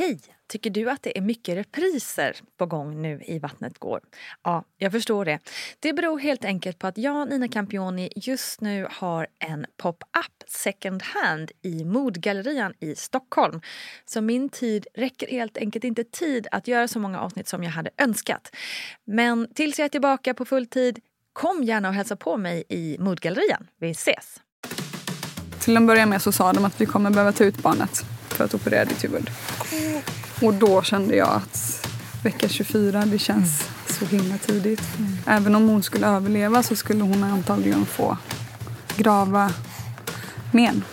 Hej! Tycker du att det är mycket repriser på gång nu i Vattnet går? Ja, jag förstår det. Det beror helt enkelt på att jag, Nina Campioni, just nu har en pop-up second hand i Modgallerian i Stockholm. Så min tid räcker helt enkelt inte tid att göra så många avsnitt som jag hade önskat. Men tills jag är tillbaka på full tid, kom gärna och hälsa på mig i Modgallerian. Vi ses! Till en början med så sa de att vi kommer behöva ta ut barnet för att operera ditt huvud. Och då kände jag att vecka 24, det känns mm. så himla tidigt. Mm. Även om hon skulle överleva så skulle hon antagligen få grava men.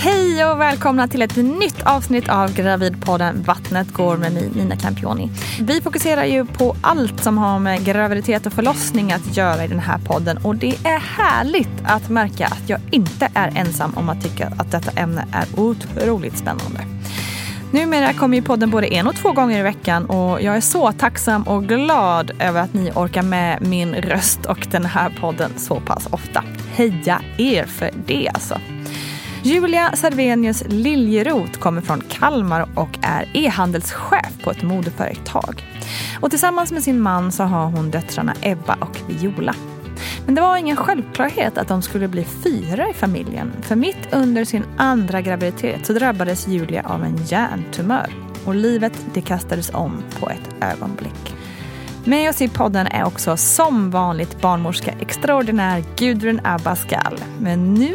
Hej och välkomna till ett nytt avsnitt av Gravidpodden Vattnet går med mig Nina Campioni. Vi fokuserar ju på allt som har med graviditet och förlossning att göra i den här podden och det är härligt att märka att jag inte är ensam om att tycka att detta ämne är otroligt spännande. Numera kommer ju podden både en och två gånger i veckan och jag är så tacksam och glad över att ni orkar med min röst och den här podden så pass ofta. Heja er för det alltså! Julia Sarvenius Liljeroth kommer från Kalmar och är e-handelschef på ett modeföretag. Och tillsammans med sin man så har hon döttrarna Ebba och Viola. Men det var ingen självklarhet att de skulle bli fyra i familjen. För mitt under sin andra graviditet så drabbades Julia av en hjärntumör. Och livet det kastades om på ett ögonblick. Med oss i podden är också som vanligt barnmorska extraordinär Gudrun Abascal. Men nu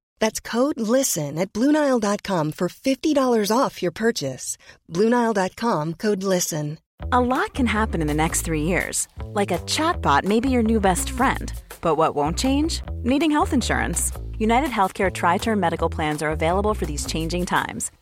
That's code LISTEN at Bluenile.com for $50 off your purchase. Bluenile.com code LISTEN. A lot can happen in the next three years. Like a chatbot may be your new best friend. But what won't change? Needing health insurance. United Healthcare Tri Term Medical Plans are available for these changing times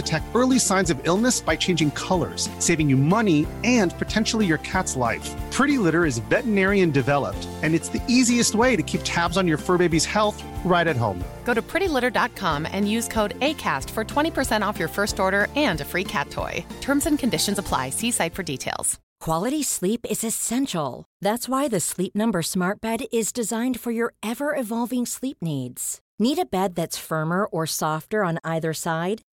detect early signs of illness by changing colors, saving you money and potentially your cat's life. Pretty Litter is veterinarian developed, and it's the easiest way to keep tabs on your fur baby's health right at home. Go to prettylitter.com and use code ACAST for 20% off your first order and a free cat toy. Terms and conditions apply. See site for details. Quality sleep is essential. That's why the Sleep Number Smart Bed is designed for your ever evolving sleep needs. Need a bed that's firmer or softer on either side?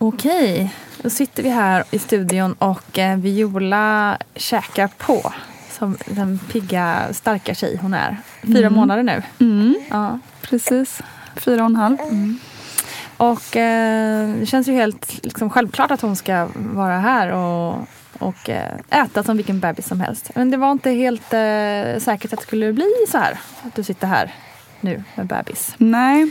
Okej, då sitter vi här i studion och eh, Viola käkar på. Som den pigga, starka tjej hon är. Fyra mm. månader nu. Mm. Ja. Precis, fyra och en halv. Mm. Och eh, det känns ju helt liksom, självklart att hon ska vara här och, och eh, äta som vilken bebis som helst. Men det var inte helt eh, säkert att det skulle bli så här. Att du sitter här nu med bebis. Nej.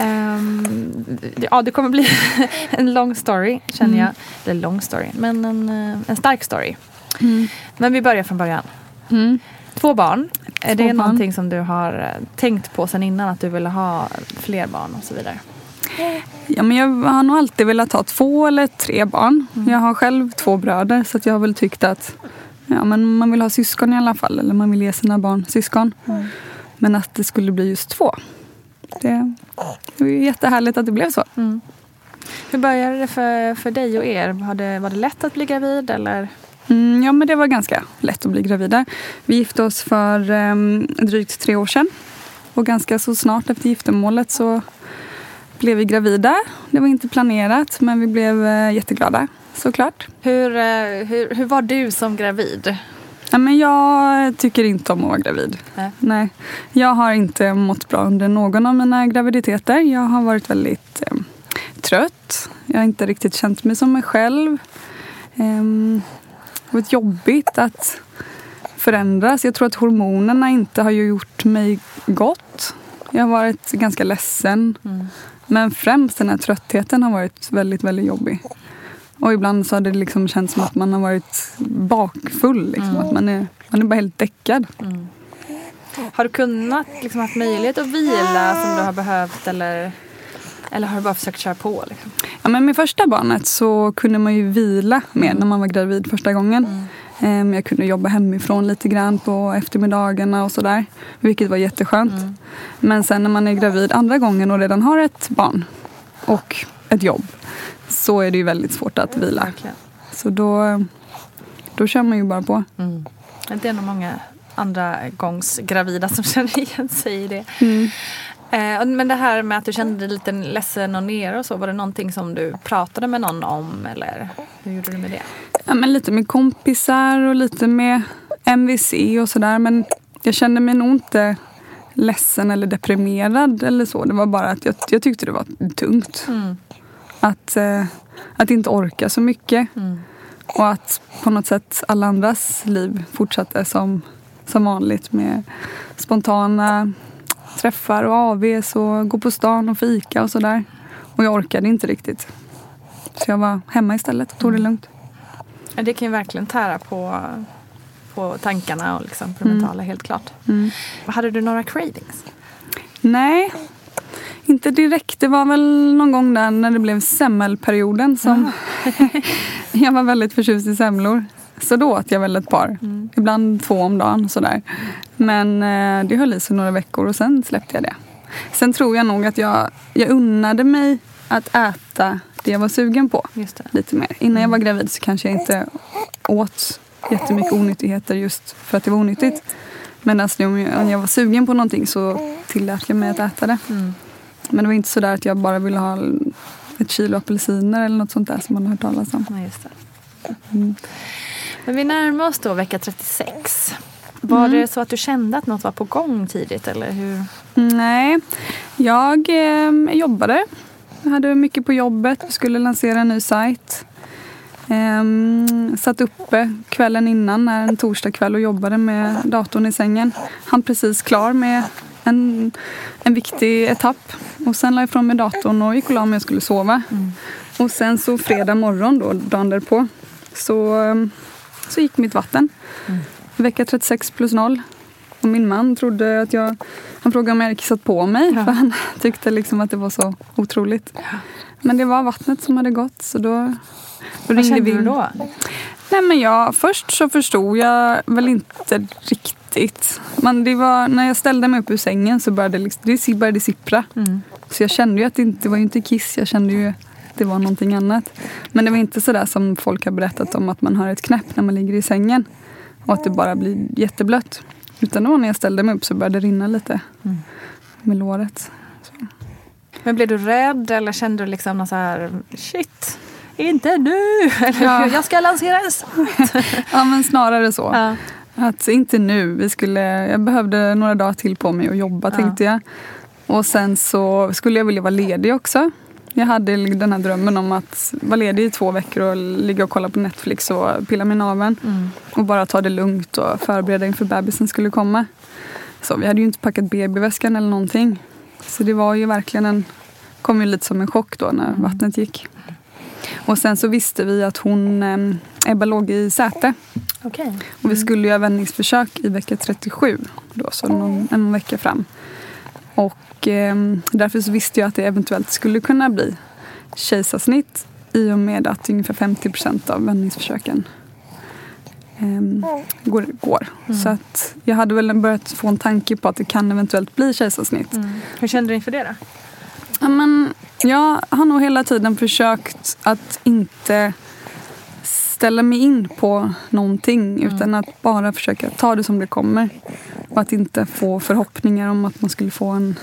Um, ja, det kommer bli en lång story känner mm. jag. Eller lång story, men en, eh, en stark story. Mm. Men vi börjar från början. Mm. Två barn. Två är det barn. någonting som du har eh, tänkt på sen innan? Att du ville ha fler barn och så vidare? Ja, men jag har nog alltid velat ha två eller tre barn. Mm. Jag har själv två bröder så jag har väl tyckt att ja, men man vill ha syskon i alla fall. Eller man vill ge sina barn syskon. Men att det skulle bli just två. Det, det var ju jättehärligt att det blev så. Mm. Hur började det för, för dig och er? Var det, var det lätt att bli gravid eller? Mm, ja, men det var ganska lätt att bli gravida. Vi gifte oss för um, drygt tre år sedan. Och ganska så snart efter giftermålet så blev vi gravida. Det var inte planerat, men vi blev uh, jätteglada såklart. Hur, uh, hur, hur var du som gravid? Ja, men jag tycker inte om att vara gravid. Nej. Nej. Jag har inte mått bra under någon av mina graviditeter. Jag har varit väldigt eh, trött. Jag har inte riktigt känt mig som mig själv. Um, det har varit jobbigt att förändras. Jag tror att hormonerna inte har gjort mig gott. Jag har varit ganska ledsen. Mm. Men främst den här tröttheten har varit väldigt, väldigt jobbig. Och ibland så har det liksom känts som att man har varit bakfull. Liksom, mm. Att man är, man är bara helt däckad. Mm. Har du kunnat liksom, haft möjlighet att vila som du har behövt eller, eller har du bara försökt köra på? Liksom? Ja, men med första barnet så kunde man ju vila mer mm. när man var gravid första gången. Mm. Ehm, jag kunde jobba hemifrån lite grann på eftermiddagarna och sådär. Vilket var jätteskönt. Mm. Men sen när man är gravid andra gången och redan har ett barn och ett jobb så är det ju väldigt svårt att vila. Så då, då kör man ju bara på. Mm. Det är nog många andra gångs gravida som känner igen sig i det. Mm. Eh, men det här med att du kände dig lite ledsen och nere och så, var det någonting som du pratade med någon om eller hur gjorde du med det? Ja, men lite med kompisar och lite med MVC och sådär. Men jag kände mig nog inte ledsen eller deprimerad eller så. Det var bara att jag, jag tyckte det var tungt. Mm. Att, eh, att inte orka så mycket. Mm. Och att på något sätt alla andras liv fortsatte som, som vanligt med spontana träffar och AVs och gå på stan och fika och sådär. Och jag orkade inte riktigt. Så jag var hemma istället och tog det mm. lugnt. Det kan ju verkligen tära på, på tankarna och liksom på det mm. mentala helt klart. Mm. Hade du några cravings? Nej, inte direkt. Det var väl någon gång där när det blev semmelperioden som jag var väldigt förtjust i semlor. Så då åt jag väl ett par. Mm. Ibland två om dagen. Sådär. Men eh, det höll i sig några veckor och sen släppte jag det. Sen tror jag nog att jag, jag unnade mig att äta det jag var sugen på. Lite mer. Innan mm. jag var gravid så kanske jag inte åt jättemycket onyttigheter just för att det var onyttigt. Men alltså, om jag var sugen på någonting så tillät jag mig att äta det. Mm. Men det var inte så där att jag bara ville ha ett kilo apelsiner eller något sånt där som man har hört talas om. Ja, just. Mm. Men vi närmar oss då vecka 36. Var mm. det så att du kände att något var på gång tidigt eller hur? Nej, jag eh, jobbade. Jag hade mycket på jobbet. Vi skulle lansera en ny sajt. Eh, satt uppe kvällen innan, en torsdagkväll och jobbade med datorn i sängen. Han precis klar med en, en viktig etapp. Och sen la jag ifrån mig datorn och gick och la mig och skulle sova. Mm. Och sen så fredag morgon då, dagen därpå, så, så gick mitt vatten. Mm. Vecka 36 plus 0. Och min man trodde att jag... Han frågade om jag hade kissat på mig ja. för han tyckte liksom att det var så otroligt. Ja. Men det var vattnet som hade gått så då, då Vad kände vi. du då? Nej men jag, först så förstod jag väl inte riktigt riktigt. Men det var, när jag ställde mig upp ur sängen så började liksom, det började sippra. Mm. Så jag kände ju att det, inte, det var inte kiss, jag kände ju att det var någonting annat. Men det var inte sådär som folk har berättat om att man har ett knäpp när man ligger i sängen. Och att det bara blir jätteblött. Utan då när jag ställde mig upp så började det rinna lite mm. med låret. Så. Men blev du rädd eller kände du liksom någon så här shit, inte nu! Eller ja. jag ska lansera en sajt. ja men snarare så. Ja. Att inte nu. Vi skulle, jag behövde några dagar till på mig att jobba ja. tänkte jag. Och sen så skulle jag vilja vara ledig också. Jag hade den här drömmen om att vara ledig i två veckor och ligga och kolla på Netflix och pilla med naveln. Mm. Och bara ta det lugnt och förbereda inför bebisen skulle komma. Så vi hade ju inte packat BB-väskan eller någonting. Så det var ju verkligen en, kom ju lite som en chock då när mm. vattnet gick. Och sen så visste vi att hon, eh, Ebba låg i säte. Okay. Mm. Och vi skulle göra vändningsförsök i vecka 37, då, så någon, en vecka fram. Och eh, därför så visste jag att det eventuellt skulle kunna bli kejsarsnitt i och med att ungefär 50 procent av vändningsförsöken eh, går. går. Mm. Så att jag hade väl börjat få en tanke på att det kan eventuellt bli kejsarsnitt. Mm. Hur kände du inför det då? Ja, men jag har nog hela tiden försökt att inte ställa mig in på någonting utan att bara försöka ta det som det kommer. Och att inte få förhoppningar om att man skulle få en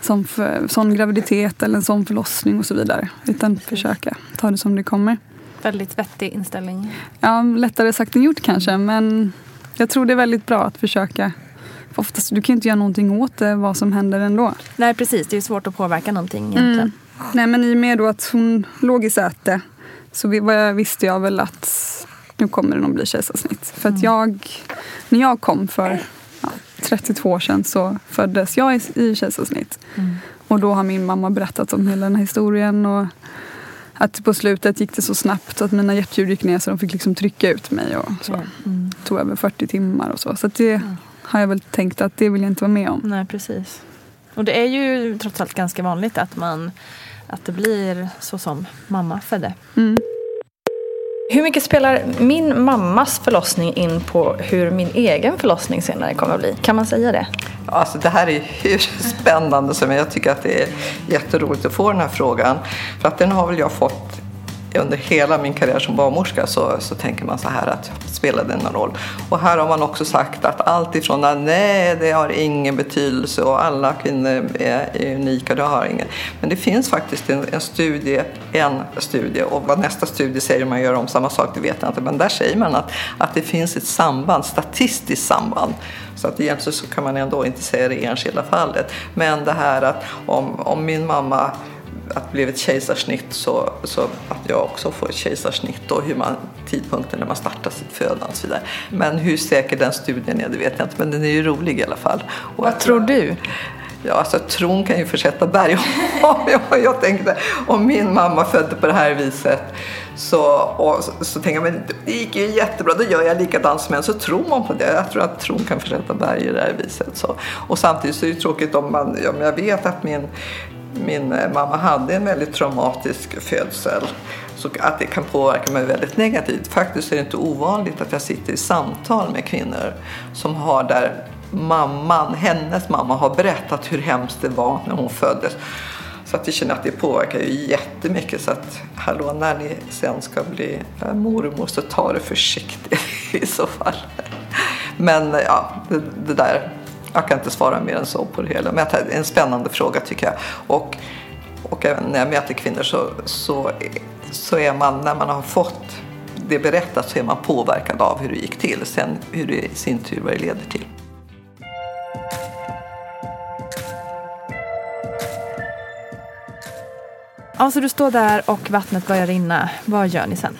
sån, för, sån graviditet eller en sån förlossning och så vidare. Utan försöka ta det som det kommer. Väldigt vettig inställning. Ja, lättare sagt än gjort kanske men jag tror det är väldigt bra att försöka. För oftast, du kan ju inte göra någonting åt det, vad som händer ändå. Nej precis, det är svårt att påverka någonting egentligen. Mm. Nej men i och med då att hon låg i säte så visste jag väl att nu kommer det nog bli kejsarsnitt. För att jag, när jag kom för ja, 32 år sedan så föddes jag i, i kejsarsnitt. Och då har min mamma berättat om hela den här historien. Och att på slutet gick det så snabbt att mina hjärtljud gick ner så de fick liksom trycka ut mig. Och så. Mm. tog över 40 timmar och så. Så det har jag väl tänkt att det vill jag inte vara med om. Nej precis. Och det är ju trots allt ganska vanligt att man att det blir så som mamma födde. Mm. Hur mycket spelar min mammas förlossning in på hur min egen förlossning senare kommer att bli? Kan man säga det? Alltså det här är hur spännande som jag tycker att det är jätteroligt att få den här frågan. För att den har väl jag fått under hela min karriär som barnmorska så, så tänker man så här att spelar det någon roll? Och här har man också sagt att allt ifrån att nej det har ingen betydelse och alla kvinnor är, är unika, det har ingen. Men det finns faktiskt en, en studie, en studie och vad nästa studie säger om man gör om samma sak det vet jag inte men där säger man att, att det finns ett samband, statistiskt samband så att egentligen så kan man ändå inte säga det enskilda fallet. Men det här att om, om min mamma att blev ett kejsarsnitt så, så att jag också får ett kejsarsnitt och hur man, tidpunkten när man startar sitt födande och så vidare. Men hur säker den studien är det vet jag inte men den är ju rolig i alla fall. Och Vad tror du? Ja, alltså tron kan ju försätta berg. jag, tänkte, om min mamma födde på det här viset så, och, så, så tänker jag, men det gick ju jättebra, då gör jag likadant som en. Så tror man på det. Jag tror att tron kan försätta berg i det här viset. Så. Och samtidigt så är det tråkigt om man, ja, men jag vet att min, min eh, mamma hade en väldigt traumatisk födsel. Så att det kan påverka mig väldigt negativt. Faktiskt är det inte ovanligt att jag sitter i samtal med kvinnor som har där mamman, hennes mamma har berättat hur hemskt det var när hon föddes. Så att jag känner att det påverkar ju jättemycket. Så att hallå, när ni sen ska bli eh, mormor så ta det försiktigt i så fall. Men eh, ja, det, det där, jag kan inte svara mer än så på det hela. Men det är en spännande fråga tycker jag. Och, och även när jag möter kvinnor så, så, så är man, när man har fått det berättat så är man påverkad av hur det gick till. Sen hur det i sin tur vad det leder till. Alltså du står där och vattnet börjar rinna. Vad gör ni sen?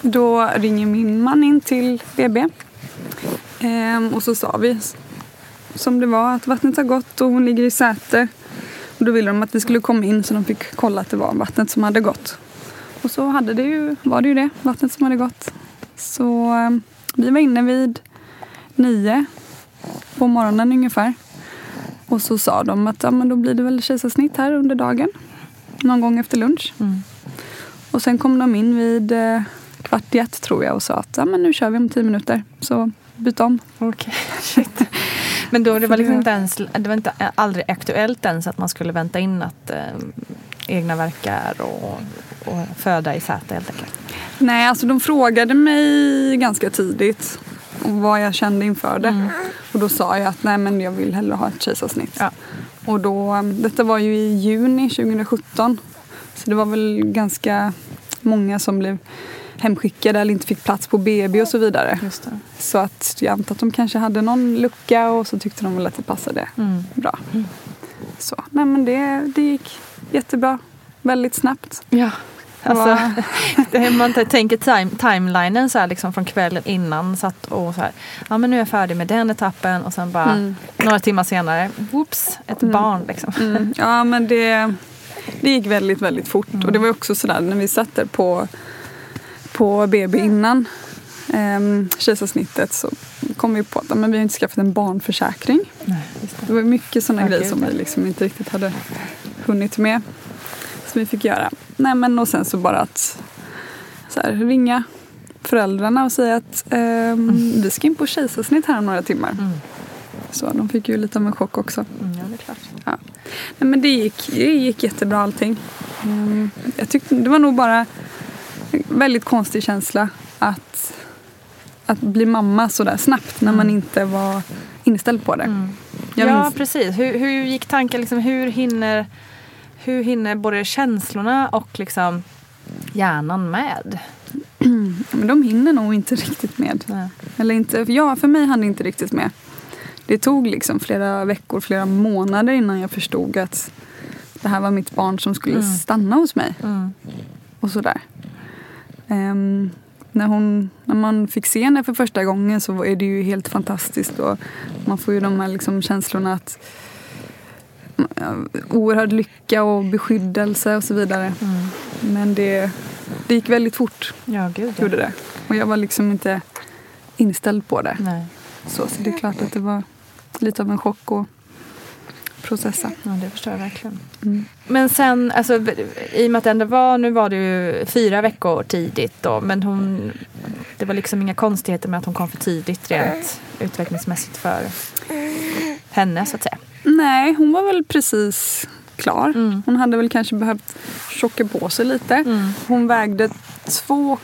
Då ringer min man in till BB. Ehm, och så sa vi som det var att vattnet har gått och hon ligger i säte. Och då ville de att vi skulle komma in så de fick kolla att det var vattnet som hade gått. Och så hade det ju, var det ju det, vattnet som hade gått. Så ehm, vi var inne vid nio på morgonen ungefär. Och så sa de att ja, men då blir det väl kejsarsnitt här under dagen. Någon gång efter lunch. Och sen kom de in vid eh, kvart i ett tror jag och sa att ja, men nu kör vi om tio minuter. Så byt om. Okej, shit. Men då det var liksom inte ens, det var inte aldrig aktuellt ens att man skulle vänta in att eh, egna verkar och, och föda i säte helt enkelt. Nej, alltså de frågade mig ganska tidigt om vad jag kände inför det. Och då sa jag att nej men jag vill hellre ha ett kejsarsnitt. Ja. Och då, um, detta var ju i juni 2017. Så det var väl ganska många som blev hemskickade eller inte fick plats på BB och så vidare. Så att jag antar att de kanske hade någon lucka och så tyckte de väl att det passade Mm. bra. Så, nej men det, det gick jättebra. Väldigt snabbt. Ja. Alltså, det, man tänker time, timelinen så här liksom från kvällen innan satt och så här, ja men nu är jag färdig med den etappen och sen bara Mm. några timmar senare, whoops, ett barn liksom. Mm. Ja, men det, det gick väldigt, väldigt fort. Och det var också sådär när vi satt där på, på BB innan um, kejsarsnittet så kom vi på att men vi har inte skaffat en barnförsäkring. Nej, det. Det var mycket sådana Ja, grejer som vi liksom inte riktigt hade hunnit med. Som vi fick göra. Nej, men och sen så bara att så här, ringa föräldrarna och säga att ehm, vi ska in på kejsarsnitt här om några timmar. Mm. Så de fick ju lite av en chock också. Mm, ja, det är klart. Ja. Nej, men det gick, det gick jättebra allting. Mm, jag tyckte det var nog bara väldigt konstig känsla att, att bli mamma så där snabbt när man inte var inställd på det. Jag ja, precis. Hur, hur gick tanken? Liksom, hur, hinner, hur hinner både känslorna och liksom hjärnan med? Men de hinner nog inte riktigt med. Nej. Eller inte, ja, för mig hann det inte riktigt med. Det tog liksom flera veckor, flera månader innan jag förstod att det här var mitt barn som skulle stanna hos mig. Mm. Och sådär. Ehm, när, hon, när man fick se henne för första gången så är det ju helt fantastiskt. Och man får ju de här liksom känslorna att ja, oerhörd lycka och beskyddelse och så vidare. Men det, det gick väldigt fort, Ja, gud ja. gjorde det. Och jag var liksom inte inställd på det. Nej. Så, så det är klart att det var lite av en chock att processa. Ja, det förstår jag verkligen. Mm. Men sen, alltså, i och med att det ändå var, nu var det ju fyra veckor tidigt då, men hon, det var liksom inga konstigheter med att hon kom för tidigt rent utvecklingsmässigt för henne så att säga. Nej, hon var väl precis klar. Mm. Hon hade väl kanske behövt tjocka på sig lite. Mm. Hon vägde 2,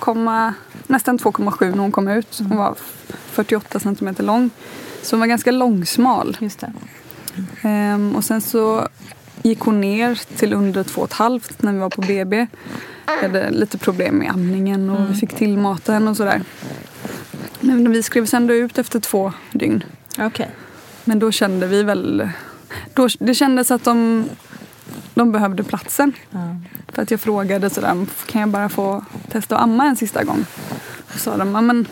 nästan 2,7 när hon kom ut. Mm. Hon var 48 centimeter lång. Så hon var ganska långsmal. Just det. Ehm, och sen så gick hon ner till under 2,5 när vi var på BB. Vi hade lite problem med amningen och vi fick tillmata henne och sådär. Men vi skrevs ändå ut efter två dygn. Okej. Men då kände vi väl... Då, det kändes att de, de behövde platsen. Ja. För att jag frågade sådär, kan jag bara få testa att amma en sista gång? Då sa de, men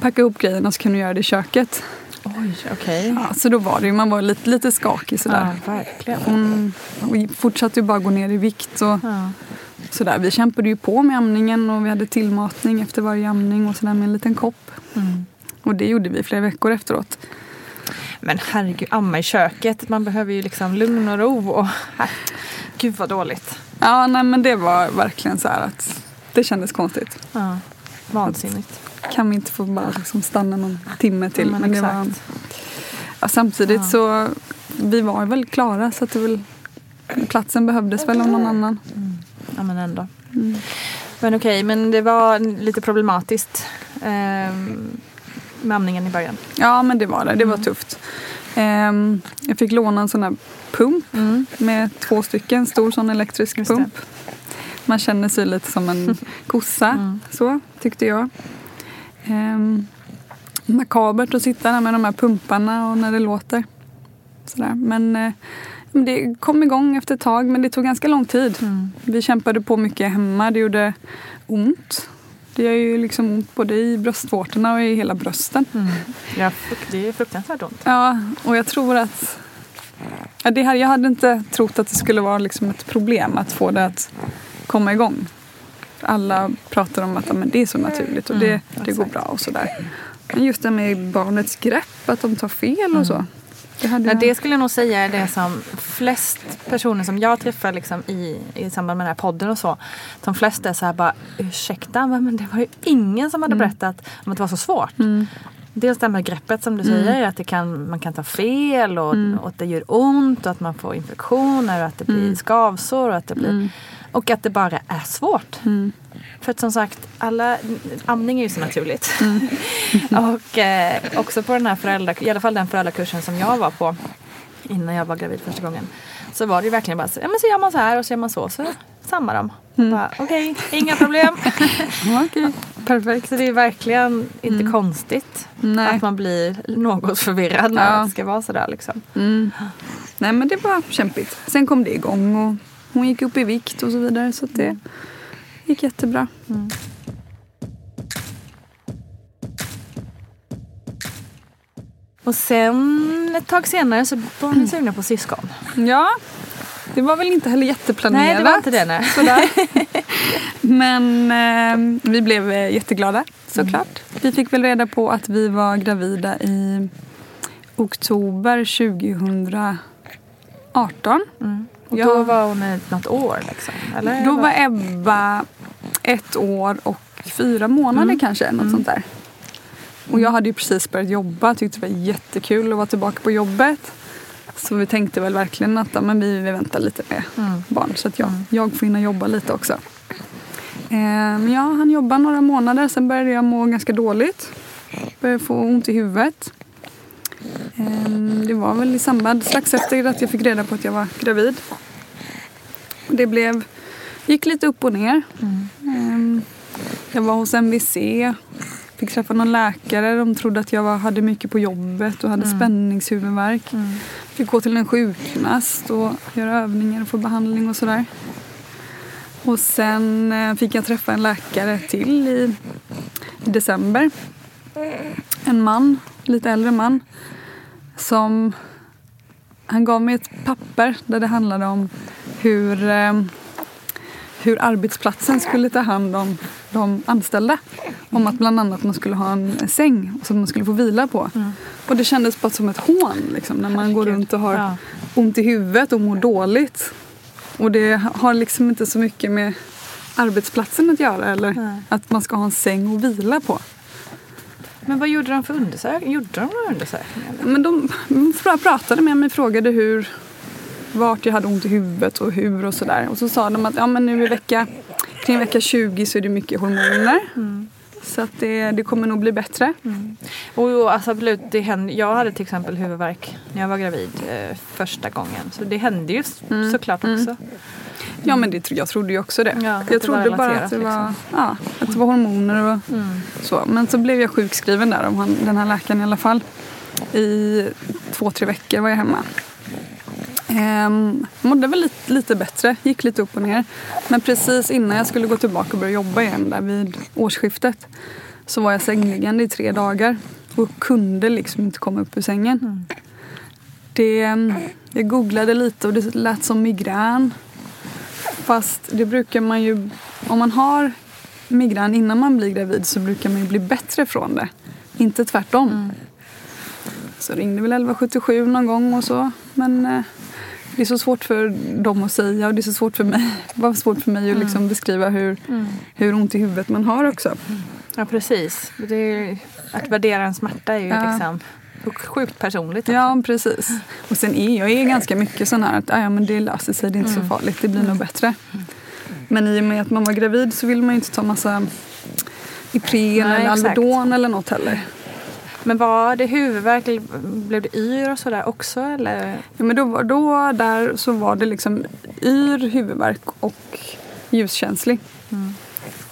packa ihop grejerna så kan du göra det i köket. Oj, okej. Ja, så då var det ju, man var lite, lite skakig sådär. Ja, verkligen. Hon vi fortsatte ju bara gå ner i vikt och Ja. sådär. Vi kämpade ju på med amningen och vi hade tillmatning efter varje amning och sådär med en liten kopp. Mm. Och det gjorde vi flera veckor efteråt. Men herregud, amma i köket. Man behöver ju liksom lugn och ro. Och, här. Gud vad dåligt. Ja, nej men det var verkligen så här att det kändes konstigt. Ja. Vansinnigt. Kan vi inte få bara liksom stanna någon timme till? Ja, men det var, exakt. ja, samtidigt så vi var väl klara så att det väl, platsen behövdes väl av någon annan. Ja men ändå. Men okej, men det var lite problematiskt ehm, med amningen i början. Ja men det var det, det Mm. var tufft. Ehm, jag fick låna en sån här pump med två stycken, stor sån elektrisk Mm. Just det. pump. Man känner sig lite som en kossa, Mm. så tyckte jag. Ehm, makabert att sitta där med de här pumparna och när det låter. Sådär. Men, eh, det kom igång efter ett tag men det tog ganska lång tid. Mm. Vi kämpade på mycket hemma, det gjorde ont. Det gör ju liksom ont både i bröstvårtorna och i hela brösten. Ja, frukt- det är fruktansvärt ont. Ja, och jag tror att... Ja, det här, jag hade inte trott att det skulle vara liksom ett problem att få det att komma igång. Alla pratar om att men det är så naturligt och det, Mm, det går bra och sådär. Men just det med barnets grepp, att de tar fel och så. Det hade Ja, jag... det skulle jag nog säga är det som flest personer som jag träffar liksom i, i samband med den här podden och så. De flesta är så här bara, ursäkta men det var ju ingen som hade berättat om att det var så svårt. Dels det här med greppet som du säger, att det kan, man kan ta fel och, och att det gör ont och att man får infektioner och att det blir skavsår och att det blir och att det bara är svårt. För att som sagt, alla, amning är ju så naturligt. och eh, också på den här föräldra, i alla fall den föräldrakursen som jag var på innan jag var gravid första gången. Så var det ju verkligen bara så, ja men så gör man så här och så gör man så. Så sammar de. Bara, Okej, inga problem. Okej. Perfekt. så det är verkligen inte konstigt Nej. att man blir något förvirrad när Ja. det ska vara sådär liksom. Mm. Nej men det var kämpigt. Sen kom det igång och hon gick upp i vikt och så vidare. Så det gick jättebra. Och sen ett tag senare så var ni sugna på syskon. Ja, det var väl inte heller jätteplanerat. Nej, det var inte det. Nej. Sådär. Men eh, vi blev eh, jätteglada såklart. Vi fick väl reda på att vi var gravida i oktober 2018. Och Ja. då var hon ett, något år liksom? Eller? Då var Ebba ett år och fyra månader kanske. Något sånt där. Och jag hade ju precis börjat jobba. Tyckte det var jättekul att vara tillbaka på jobbet. Så vi tänkte väl verkligen att men vi, vi väntar lite med Mm. barn så att jag, jag får hinna jobba lite också. Eh, ja, han jobbade några månader, sen började jag må ganska dåligt. Började få ont i huvudet. Eh, det var väl i samband, strax efter att jag fick reda på att jag var gravid. Det blev, gick lite upp och ner. Eh, jag var hos MVC, fick träffa någon läkare. De trodde att jag var, hade mycket på jobbet och hade spänningshuvudvärk. Fick gå till en sjukgymnast och göra övningar och få behandling och sådär. Och sen eh, fick jag träffa en läkare till i, i december. En man, lite äldre man. Som han gav mig ett papper där det handlade om hur, eh, hur arbetsplatsen skulle ta hand om de anställda. Om att bland annat man skulle ha en säng som man skulle få vila på. Och det kändes bara som ett hån liksom, när man går runt och har Ja. ont i huvudet och mår dåligt. Och det har liksom inte så mycket med arbetsplatsen att göra eller Nej. att man ska ha en säng att vila på. Men vad gjorde de för undersökningar? Gjorde de några undersökningar? Men de de pratade med mig och frågade hur, vart jag hade ont i huvudet och hur och sådär. Och så sa de att ja, men nu i vecka, kring vecka 20 så är det mycket hormoner. Så att det, det kommer nog bli bättre. Och jo, alltså absolut, det hände, jag hade till exempel huvudvärk när jag var gravid eh, första gången. Så det hände ju s- såklart också. Ja men det, jag trodde ju också det. Ja, jag trodde bara att det, var, liksom. ja, att det var hormoner och så. Men så blev jag sjukskriven där, han, den här läkaren i alla fall. I två, tre veckor var jag hemma. Ehm, mådde väl lite, lite bättre, gick lite upp och ner. Men precis innan jag skulle gå tillbaka och börja jobba igen där vid årsskiftet så var jag sängliggande i tre dagar och kunde liksom inte komma upp ur sängen. Det, jag googlade lite och det lät som migrän. Fast det brukar man ju, om man har migrän innan man blir gravid så brukar man ju bli bättre från det. Inte tvärtom. Så ringde väl 1177 någon gång och så. Men eh, det är så svårt för dem att säga och det är så svårt för mig, det var svårt för mig att liksom beskriva hur, hur ont i huvudet man har också. Ja precis. Det är, att värdera en smärta är ju Ja. liksom sjukt personligt. Ja, precis. Och sen är jag är ganska mycket sån här att "Ah, ja, men det löser sig, det är inte så farligt, det blir nog bättre. Men i och med att man var gravid så vill man ju inte ta massa Ipren eller. Alvedon eller något heller. Men var det huvudvärk blev det yr och sådär också eller? Ja, men då, var- då där så var det liksom yr, huvudvärk och ljuskänslig.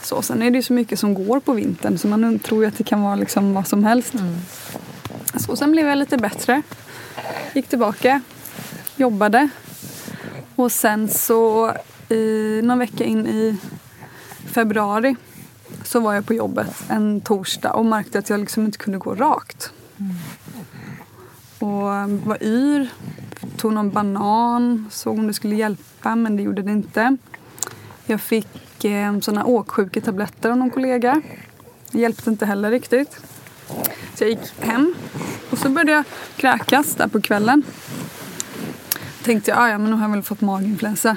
Så, sen är det ju så mycket som går på vintern så man tror ju att det kan vara liksom vad som helst. Så sen blev jag lite bättre. Gick tillbaka, jobbade. Och sen så i, någon vecka in i februari så var jag på jobbet en torsdag och märkte att jag liksom inte kunde gå rakt. Och ehm, var yr, tog någon banan, såg om det skulle hjälpa men det gjorde det inte. Jag fick eh, såna åksjuketabletter av någon kollega. Det hjälpte inte heller riktigt. Så jag gick hem och så började jag kräkas där på kvällen. Tänkte jag, "Ah, ja men nu har jag väl fått maginfluensa.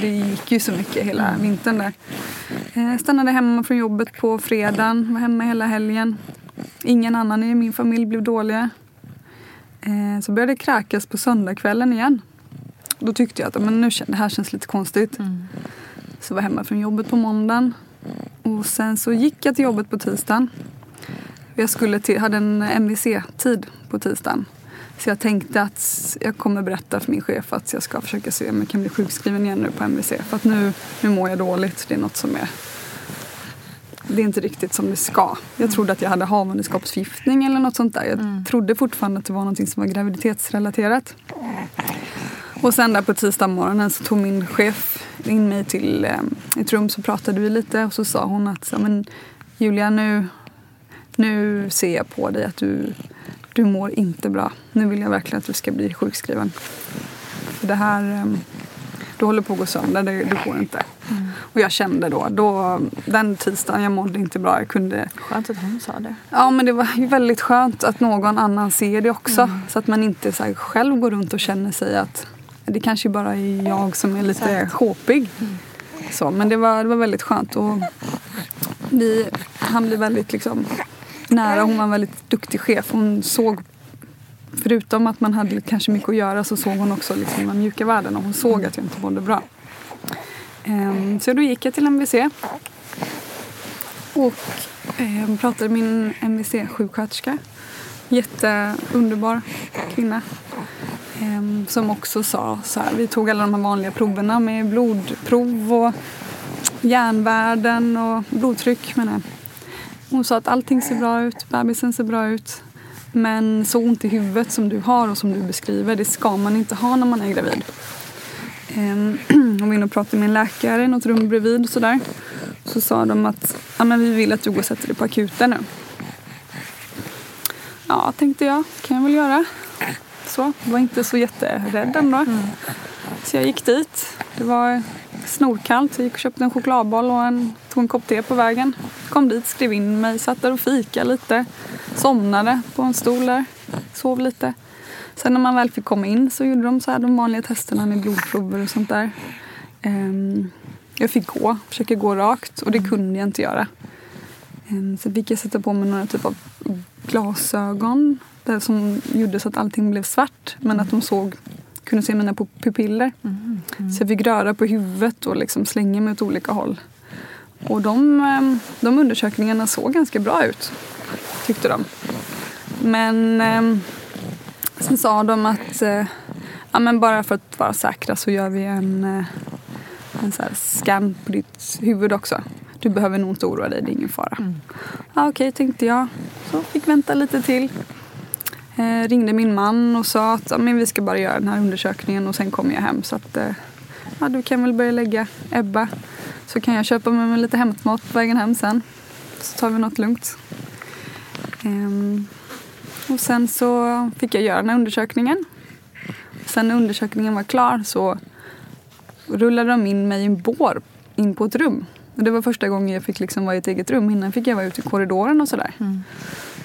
Det gick ju så mycket hela vintern där. Eh, stannade hemma från jobbet på fredagen, var hemma hela helgen. Ingen annan i min familj blev dåliga. Eh, så började jag kräkas på söndagskvällen igen. Då tyckte jag att men nu, det här känns lite konstigt. Så var jag hemma från jobbet på måndagen. Och sen så gick jag till jobbet på tisdagen. Jag skulle till, hade en MVC-tid på tisdagen. Så jag tänkte att jag kommer berätta för min chef att jag ska försöka se om jag kan bli sjukskriven igen nu på MVC. För att nu, nu mår jag dåligt. Det är något som är... Det är inte riktigt som det ska. Jag trodde att jag hade havandeskapsförgiftning eller något sånt där. Jag trodde fortfarande att det var något som var graviditetsrelaterat. Och sen där på tisdag morgonen så tog min chef in mig till eh, ett rum så pratade vi lite och så sa hon att "Ja, men, Julia nu, nu ser jag på dig att du, du mår inte bra. Nu vill jag verkligen att du ska bli sjukskriven. För det här, eh, du håller på att gå sönder, det, det går inte. Och jag kände då, då, den tisdagen, jag mådde inte bra. Jag kunde Skönt att hon sa det. Ja, men det var väldigt skönt att någon annan ser det också. Så att man inte så själv går runt och känner sig att det kanske bara är jag som är lite sjåpig. Så, men det var, det var väldigt skönt. Och vi, han blev väldigt liksom, nära. Hon var en väldigt duktig chef. Hon såg förutom att man hade kanske mycket att göra så såg hon också liksom den mjuka och Hon såg att jag inte mådde bra. Ehm, så då gick jag till MVC. Och ehm, pratade med min MVC-sjuksköterska. Jätteunderbar kvinna. Ehm, som också sa så här, vi tog alla de här vanliga proverna med blodprov och järnvärden och blodtryck menar jag. Hon sa att allting ser bra ut, bebisen ser bra ut. Men så ont i huvudet som du har och som du beskriver, det ska man inte ha när man är gravid. Ehm, hon var inne och pratade med en läkare i något rum bredvid och sådär. Så sa de att ja, men vi vill att du går och sätter dig på akuten nu. Ja, tänkte jag, kan jag väl göra. Så, var inte så jätterädd ändå. Mm. Så jag gick dit. Det var snorkallt. Jag gick och köpte en chokladboll och en, tog en kopp te på vägen. Kom dit, skrev in mig, satt där och fika lite. Somnade på en stol där. Sov lite. Sen när man väl fick komma in så gjorde de så här de vanliga testerna med blodprover och sånt där. Ehm, jag fick gå, försöka gå rakt och det kunde jag inte göra. Sen så fick jag sätta på mig några typ av glasögon Det som gjorde så att allting blev svart men att de såg kunde se mina pupiller. Mm, mm. Så jag fick röra på huvudet och liksom slänga mig åt olika håll. Och de, ehm, de undersökningarna såg ganska bra ut, tyckte de. Men eh, sen sa de att eh, ja, men bara för att vara säkra så gör vi en, eh, en så scan på ditt huvud också. Du behöver nog inte oroa dig, det är ingen fara. Mm. Ja, Okej, okay, tänkte jag. Så fick vänta lite till. Eh, ringde min man och sa att ja, men vi ska bara göra den här undersökningen och sen kommer jag hem. Så att, eh, ja, du kan väl börja lägga Ebba. Så kan jag köpa med mig lite hämtmat på vägen hem sen. Så tar vi något lugnt. Ehm, och sen så fick jag göra den här undersökningen. Sen när undersökningen var klar så rullade de in mig i en bår in på ett rum. Det var första gången jag fick liksom vara i ett eget rum. Innan fick jag vara ute i korridoren och sådär. Mm.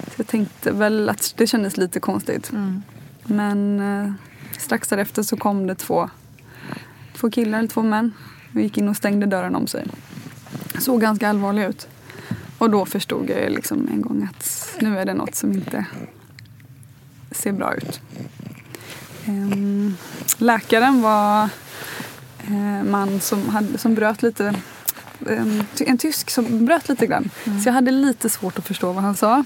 Så jag tänkte väl att det kändes lite konstigt. Mm. Men eh, strax därefter så kom det två, två killar, eller två män. Och gick in och stängde dörren om sig. Såg ganska allvarliga ut. Och då förstod jag liksom en gång att nu är det något som inte ser bra ut. Um, läkaren var en man som, hade, som bröt lite en, en tysk som bröt lite grann. Mm. Så jag hade lite svårt att förstå vad han sa.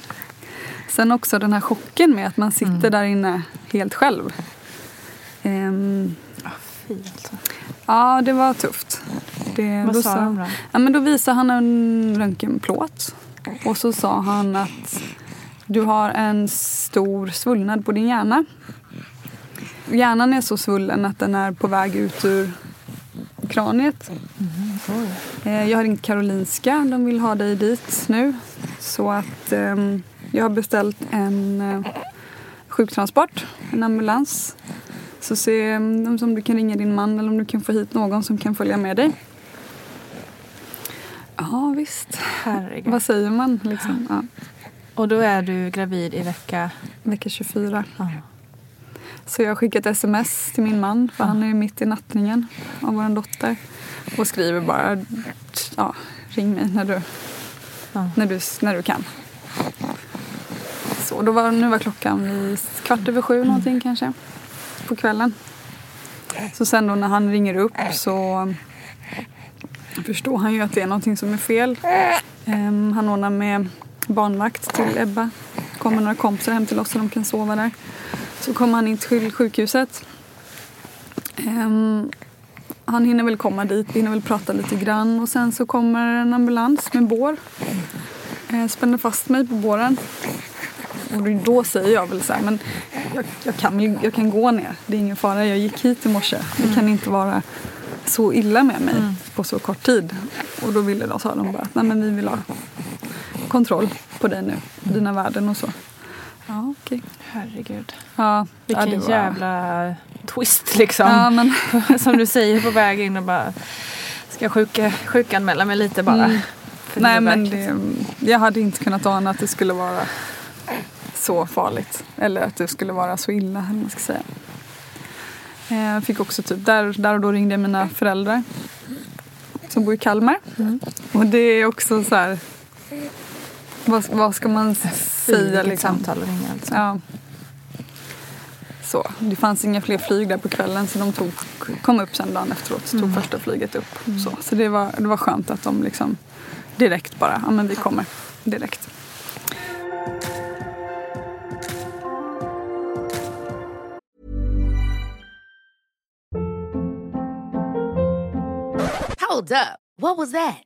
Sen också den här chocken med att man sitter mm. där inne helt själv. Um, oh, alltså. Ja, det var tufft. Det, vad sa de då? Ja, men då visade han en röntgenplåt. Och så sa han att du har en stor svullnad på din hjärna. Hjärnan är så svullen att den är på väg ut ur kraniet. Mm, jag har ringt Karolinska. De vill ha dig dit nu. Så att um, jag har beställt en uh, sjuktransport, en ambulans. Så se um, om du kan ringa din man eller om du kan få hit någon som kan följa med dig. Ja, visst. Herregud. Vad säger man liksom? Ja. Och då är du gravid i vecka? Vecka 24. Ja. Så jag har skickat sms till min man, för han är mitt i nattningen av vår dotter. Och skriver bara, ja, ring mig när du, ja. när du, när du kan. Så då var, nu var klockan kvart över sju någonting kanske, på kvällen. Så sen då när han ringer upp så förstår han ju att det är någonting som är fel. Um, han ordnar med barnvakt till Ebba. kommer några kompisar hem till oss så de kan sova där. Så kommer han in till sjukhuset. Um, han hinner väl komma dit, vi hinner väl prata lite grann och sen så kommer en ambulans med bår. Uh, spänner fast mig på båren. Och då säger jag väl så här, men jag, jag, kan, jag kan gå ner, det är ingen fara. Jag gick hit i morse. Det kan inte vara så illa med mig mm. på så kort tid. Och då ville de, sa de bara, nej men vi vill ha kontroll på dig nu, dina värden och så. Ja. Okay. Herregud. Ja, Vilken ja, var... jävla twist liksom. Ja, men... Som du säger på väg in och bara ska sjuka, sjukanmäla mig lite bara. Mm. Nej men det, jag hade inte kunnat ana att det skulle vara så farligt. Eller att det skulle vara så illa. Eller man ska säga. Jag fick också typ, där, där och då ringde jag mina föräldrar som bor i Kalmar. Mm. Och det är också så här, vad, vad ska man säga? Liksom? samtal och ringa alltså. Ja. Så, det fanns inga fler flyg där på kvällen så de tog, kom upp sen dagen efteråt tog första flyget upp. Så, så det, var, det var skönt att de liksom direkt bara, ja men vi kommer direkt. Hold up. What was that?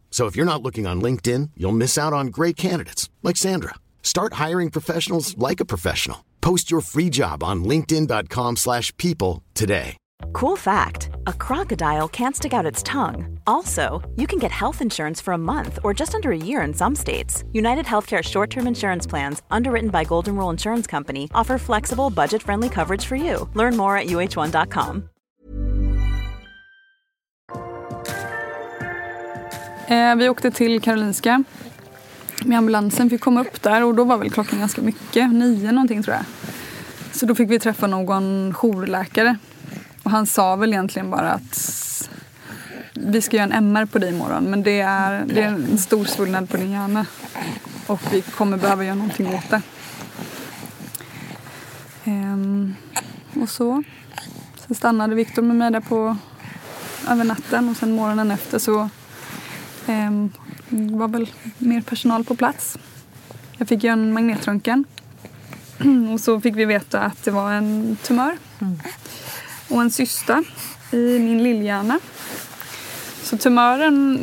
So if you're not looking on LinkedIn, you'll miss out on great candidates like Sandra. Start hiring professionals like a professional. Post your free job on linkedin.com/people today. Cool fact a crocodile can't stick out its tongue. Also, you can get health insurance for a month or just under a year in some states. United Healthcare short term insurance plans, underwritten by Golden Rule Insurance Company, offer flexible, budget friendly coverage for you. Learn more at uh1.com. Eh, vi åkte till Karolinska med ambulansen. Fick komma upp där och då var väl klockan ganska mycket. Nio någonting tror jag. Så då fick vi träffa någon jourläkare. Och han sa väl egentligen bara att vi ska göra en MR på dig imorgon men det är, det är en stor svullnad på din hjärna. Och vi kommer behöva göra någonting åt det. Ehm, och så. Sen stannade Viktor med mig där på över natten och sen morgonen efter så ehm, var väl mer personal på plats. Jag fick göra en magnetröntgen. Och så fick vi veta att det var en tumör och en cysta i min lillhjärna. Så tumören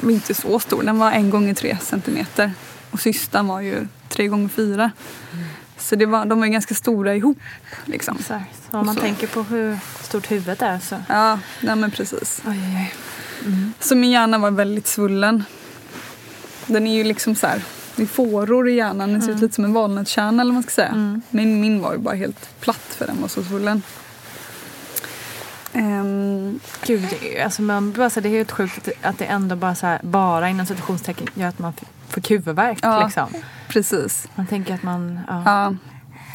var inte så stor, den var en gånger tre centimeter. Och cystan var ju tre gånger fyra. Så det var, de var ju ganska stora ihop. Liksom. Exakt. Om man Så. tänker på hur stort huvudet är så... Ja, nej men precis. Oj, oj, oj. Så min hjärna var väldigt svullen. Den är ju liksom så här, det är fåror i hjärnan, den ser ut lite som en walnutskärna eller vad man ska säga. Men min var ju bara helt platt för den var så svullen. Ehm, Gud, det är, alltså man, bara så, det är helt sjukt att det, ändå bara, så här, bara inom citationstecken gör att man får huvudvärk. Ja. Liksom. precis. Man tänker att man ja, Ja.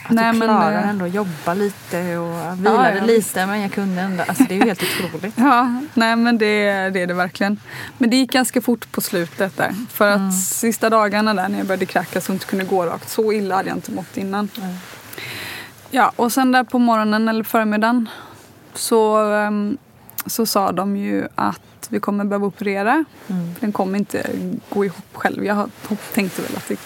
Att Nej, du men, klarar eh, ändå att jobba lite och vilade ja, lite men jag kunde ändå. Alltså, det är ju helt otroligt. Ja, nej men det, det är det verkligen. Men det gick ganska fort på slutet där. För att sista dagarna där när jag började kräkas och inte kunde gå rakt, så illa hade jag inte mått innan. Ja, och sen där på morgonen eller förmiddagen så, ehm, så sa de ju att vi kommer behöva operera. För den kommer inte gå ihop själv. Jag tänkte väl att det,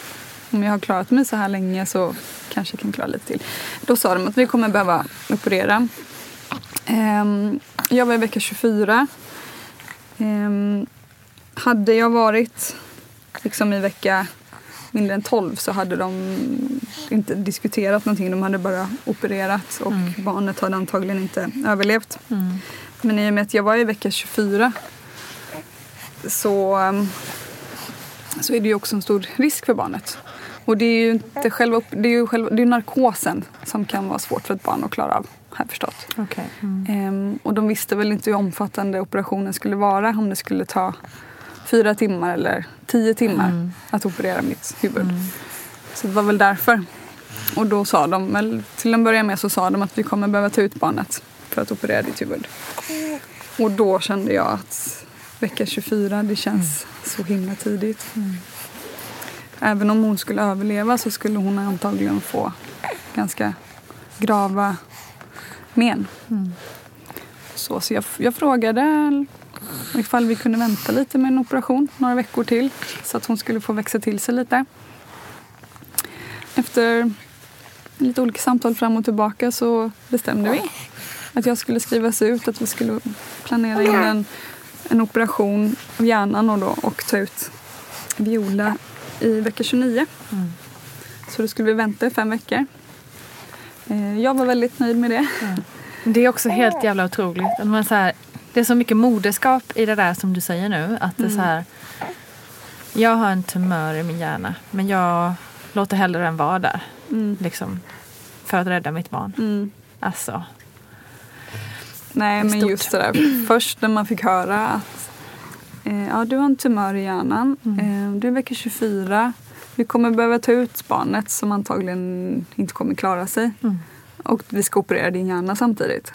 om jag har klarat mig så här länge så kanske jag kan klara lite till. Då sa de att vi kommer behöva operera. Ehm, jag var i vecka 24. Ehm, hade jag varit liksom i vecka mindre än 12 så hade de inte diskuterat någonting. De hade bara opererat och barnet hade antagligen inte överlevt. Men i och med att jag var i vecka 24 så, ehm, så är det ju också en stor risk för barnet. Och det är ju inte själva, det är ju själva, det är narkosen som kan vara svårt för ett barn att klara av, har jag förstått. Okay. Mm. Ehm, och de visste väl inte hur omfattande operationen skulle vara, om det skulle ta fyra timmar eller tio timmar Mm. att operera mitt huvud. Så det var väl därför. Och då sa de, eller till en början med så sa de att vi kommer behöva ta ut barnet för att operera ditt huvud. Och då kände jag att vecka 24, det känns så himla tidigt. Även om hon skulle överleva så skulle hon antagligen få ganska grava men. Så, så jag, jag frågade ifall vi kunde vänta lite med en operation några veckor till så att hon skulle få växa till sig lite. Efter lite olika samtal fram och tillbaka så bestämde vi att jag skulle skrivas ut, att vi skulle planera in en, en operation av hjärnan och, då, och ta ut Viola i vecka 29. Så då skulle vi vänta i fem veckor. Eh, Jag var väldigt nöjd med det. Det är också helt jävla otroligt. Man så här, det är så mycket moderskap i det där som du säger nu. Att det är så här, jag har en tumör i min hjärna men jag låter hellre den vara där. Mm. Liksom, för att rädda mitt barn. Mm. Alltså, Nej, men just det där. Först när man fick höra att ja, du har en tumör i hjärnan. Eh, du är vecka 24. Vi kommer behöva ta ut barnet som antagligen inte kommer klara sig. Mm. Och vi ska operera din hjärna samtidigt.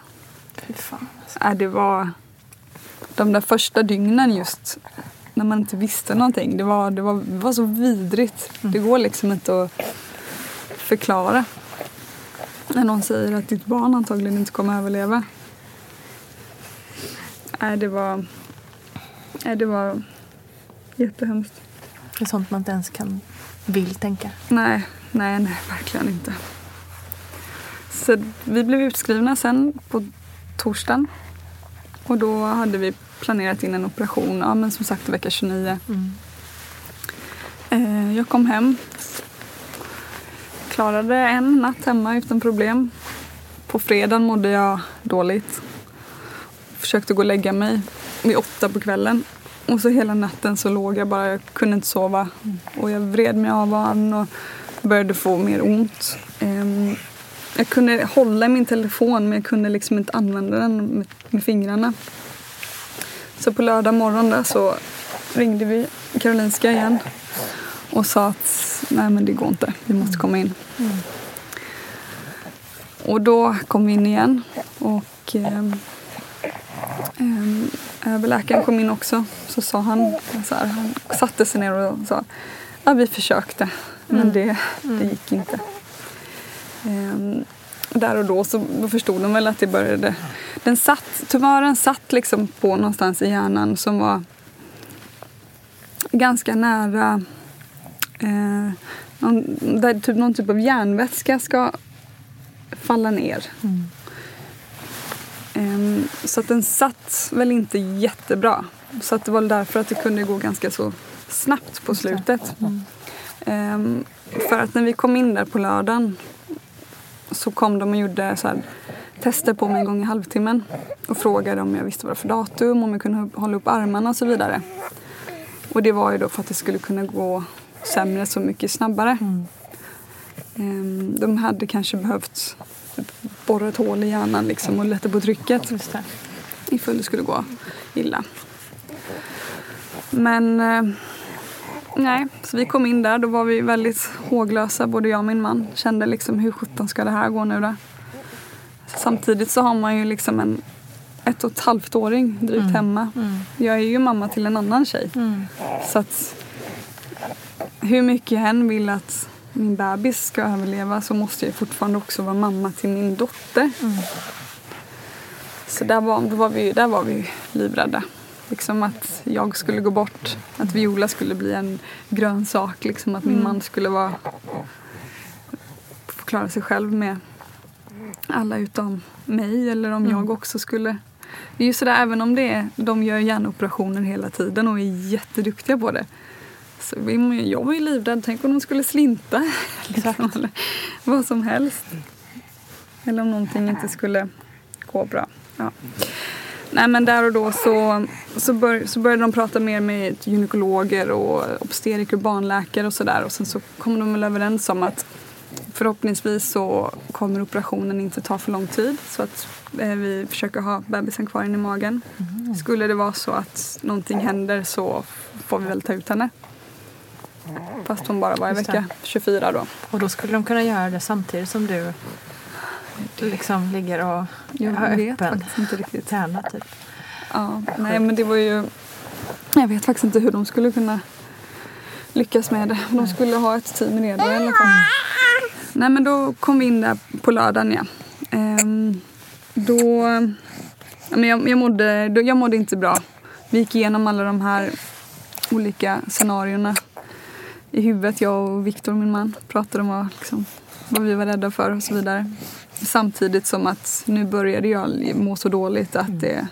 fy fan. Alltså. Äh, det var de där första dygnen just när man inte visste någonting. Det var, det var, det var så vidrigt. Det går liksom inte att förklara. När någon säger att ditt barn antagligen inte kommer överleva. Nej, det var... Nej, det var jättehemskt. Det är sånt man inte ens kan vill tänka. Nej, nej, nej, verkligen inte. Så vi blev utskrivna sen på torsdagen. Och då hade vi planerat in en operation, ja men som sagt vecka 29. Eh, jag kom hem. Klarade en natt hemma utan problem. På fredagen mådde jag dåligt. Försökte gå och lägga mig vid åtta på kvällen. Och så hela natten så låg jag bara, jag kunde inte sova. Och jag vred mig av varann och började få mer ont. Ehm, jag kunde hålla i min telefon men jag kunde liksom inte använda den med, fingrarna. Så på lördag morgon där så ringde vi Karolinska igen och sa att nej men det går inte, vi måste komma in. Och då kom vi in igen och eh, eh, överläkaren kom in också. Så sa han, så här, han satte sig ner och sa ja vi försökte men det, det gick inte. Ehm, där och då så förstod de väl att det började. Den satt, tumören satt liksom på någonstans i hjärnan som var ganska nära eh, någon, där typ, någon typ av järnvätska ska falla ner. Ehm, så att den satt väl inte jättebra. Så att det var därför att det kunde gå ganska så snabbt på slutet. Ehm, för att när vi kom in där på lördagen så kom de och gjorde så här, tester på mig en gång i halvtimmen och frågade om jag visste vad det var för datum, om jag kunde hålla upp armarna och så vidare. Och det var ju då för att det skulle kunna gå sämre så mycket snabbare. Ehm, De hade kanske behövt borra ett hål i hjärnan liksom och lätta på trycket ifall det skulle gå illa. Men eh, nej, så vi kom in där. Då var vi väldigt håglösa, både jag och min man. Kände liksom hur sjutton ska det här gå nu då? Samtidigt så har man ju liksom en ett och ett halvt åring drygt hemma. Jag är ju mamma till en annan tjej. Så att hur mycket än vill att min bebis ska överleva så måste jag fortfarande också vara mamma till min dotter. Så där var, var vi, där var vi livrädda. Liksom att jag skulle gå bort, att Viola skulle bli en grön sak. Liksom att min man skulle vara, få klara sig själv med alla utom mig. Eller om jag också skulle... Det är ju sådär, även om det är, de gör hjärnoperationer hela tiden och är jätteduktiga på det. Så jag var ju livrädd, tänk om de skulle slinta. Liksom, eller vad som helst. Eller om någonting inte skulle gå bra. Ja. Nej men där och då så, så, bör, så började de prata mer med gynekologer och obstetriker och barnläkare och sådär och sen så kom de väl överens om att förhoppningsvis så kommer operationen inte ta för lång tid så att eh, vi försöker ha bebisen kvar inne i magen. Mm. Skulle det vara så att någonting händer så får vi väl ta ut henne. Fast hon bara var i vecka 24 då. Och då skulle de kunna göra det samtidigt som du liksom ligger och Jag är vet öppen. faktiskt inte riktigt. Tränar typ. Ja, nej men det var ju... Jag vet faktiskt inte hur de skulle kunna lyckas med det. De skulle ha ett team redo i alla fall. Nej men då kom vi in där på lördagen ja. Ehm, då... Men jag, jag, mådde, jag mådde inte bra. Vi gick igenom alla de här olika scenarierna i huvudet. Jag och Viktor, min man, pratade om vad, liksom, vad vi var rädda för och så vidare. Samtidigt som att nu började jag må så dåligt att det,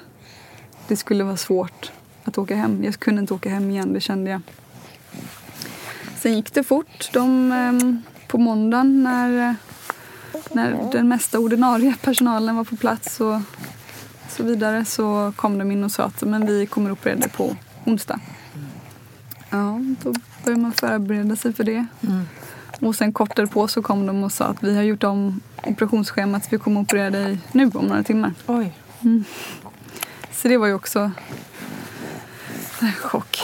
det skulle vara svårt att åka hem. Jag kunde inte åka hem igen, det kände jag. Sen gick det fort. De, ehm, på måndagen när, när den mesta ordinarie personalen var på plats och så vidare så kom de in och sa att men vi kommer operera dig på onsdag. Ja, då började man förbereda sig för det. Och sen kort därpå så kom de och sa att vi har gjort om operationsschemat. Vi kommer operera dig nu om några timmar. Oj. Mm. Så det var ju också en chock.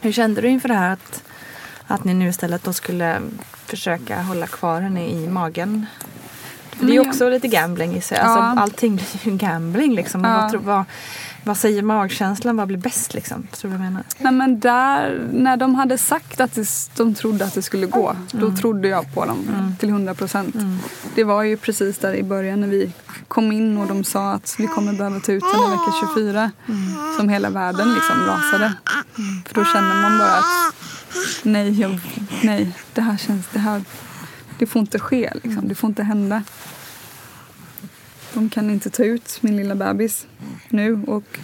Hur kände du inför det här att, att ni nu istället då skulle försöka hålla kvar henne i magen? För det är ju också lite gambling i sig. Ja. Alltså, allting blir ju gambling liksom. Ja. Vad, vad, vad säger magkänslan? Vad blir bäst liksom? Tror du menar? Nej, men där, när de hade sagt att de trodde att det skulle gå, då Mm. trodde jag på dem till 100 procent. Det var ju precis där i början när vi kom in och de sa att vi kommer behöva ta ut henne vecka 24 som hela världen liksom rasade. För då känner man bara att nej, jag, nej, det här känns, det här, det får inte ske liksom. Det får inte hända. De kan inte ta ut min lilla bebis nu och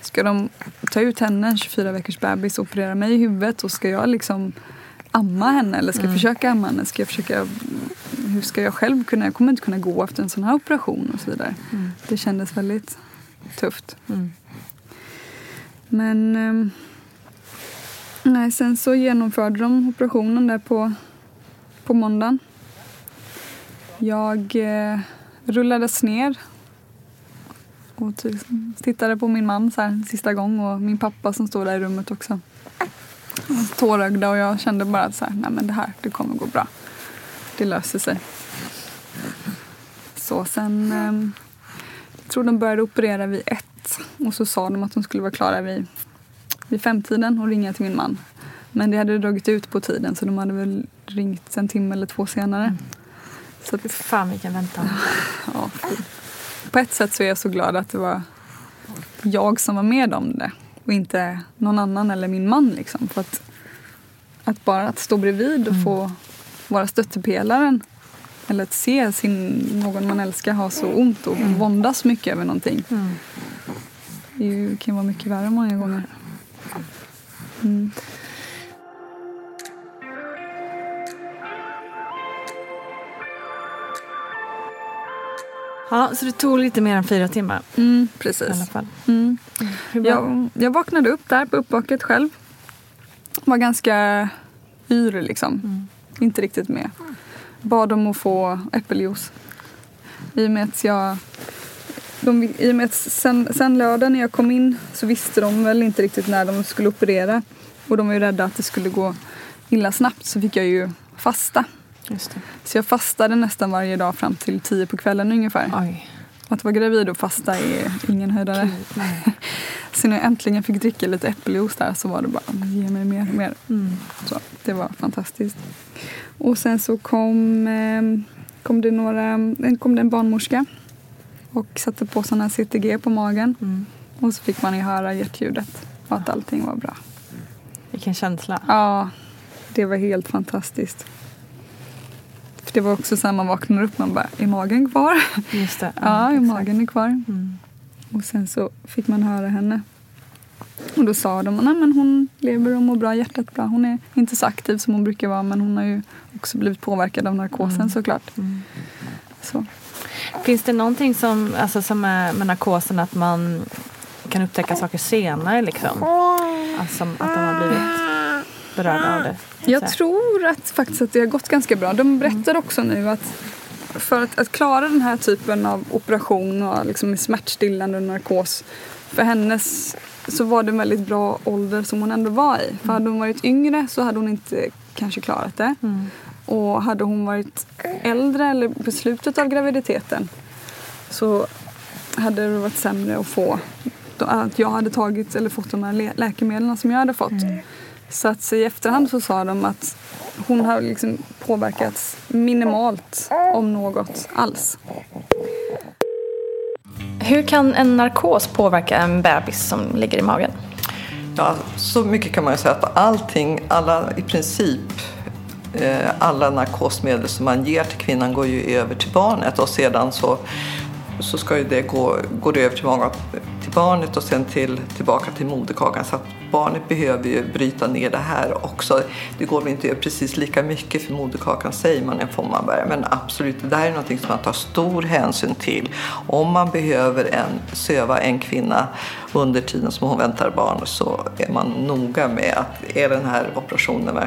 ska de ta ut henne, en 24 veckors bebis, operera mig i huvudet och ska jag liksom amma henne eller ska jag försöka amma henne? Ska jag försöka, hur ska jag själv kunna, jag kommer inte kunna gå efter en sån här operation och så vidare. Det kändes väldigt tufft. Men ehm, nej, sen så genomförde de operationen där på, på måndagen. Jag eh, rullades ner och typ tittade på min man så här, en sista gång och min pappa som stod där i rummet också. Var Tårögda och jag kände bara att så här, nej men det här, det kommer gå bra. Det löser sig. Så sen, eh, jag tror de började operera vid ett och så sa de att de skulle vara klara vid, vid femtiden och ringa till min man. Men det hade dragit ut på tiden så de hade väl ringt en timme eller två senare. Så att, Fan vilken väntan. ja, på ett sätt så är jag så glad att det var jag som var med om det och inte någon annan eller min man. Liksom. För att, att bara att stå bredvid och få vara stöttepelaren eller att se sin, någon man älskar ha så ont och våndas mycket över någonting. Det är ju, kan vara mycket värre många gånger. Mm. Ja, så det tog lite mer än fyra timmar Mm, i precis. alla fall. Mm. Jag, jag vaknade upp där på uppvaket själv. Var ganska yr liksom. Inte riktigt med. Bad om att få äppeljuice. I och med att jag... De, I och med att sen, sen lördag när jag kom in så visste de väl inte riktigt när de skulle operera. Och de var ju rädda att det skulle gå illa snabbt så fick jag ju fasta. Så jag fastade nästan varje dag fram till tio på kvällen ungefär. Oj. Att vara gravid och fasta är ingen höjdare. Så när jag äntligen fick dricka lite äppeljuice där så var det bara ge mig mer och mer. Så det var fantastiskt. Och sen så kom, eh, kom, det några, kom det en barnmorska och satte på sån här CTG på magen. Och så fick man ju höra hjärtljudet och att allting var bra. Vilken känsla. Ja, det var helt fantastiskt. För det var också så här man vaknar upp man bara, är magen kvar? Just det. Ja, exakt. magen är kvar. Och sen så fick man höra henne. Och då sa de, nej men hon lever och mår bra, hjärtat bra. Hon är inte så aktiv som hon brukar vara men hon har ju också blivit påverkad av narkosen såklart. Så. Finns det någonting som, alltså, som är med narkosen att man kan upptäcka saker senare liksom? Alltså att de har blivit berörda av det? Jag tror att faktiskt att det har gått ganska bra. De berättar också nu att för att, att klara den här typen av operation och liksom smärtstillande och narkos för hennes så var det en väldigt bra ålder som hon ändå var i. För hade hon varit yngre så hade hon inte kanske klarat det. Mm. Och hade hon varit äldre eller på slutet av graviditeten så hade det varit sämre att få att jag hade tagit eller fått de här lä- läkemedlen som jag hade fått. Så att i efterhand så sa de att hon har liksom påverkats minimalt om något alls. Hur kan en narkos påverka en bebis som ligger i magen? Ja, så mycket kan man ju säga att allting, alla i princip eh, alla narkosmedel som man ger till kvinnan går ju över till barnet och sedan så, så ska ju det gå, går det över till, många, till barnet och sen till, tillbaka till moderkakan. Så att barnet behöver ju bryta ner det här också. Det går väl inte över precis lika mycket för moderkakan säger man en Fommanberg. Men absolut, det där är någonting som man tar stor hänsyn till. Om man behöver en, söva en kvinna under tiden som hon väntar barn så är man noga med att är den här operationen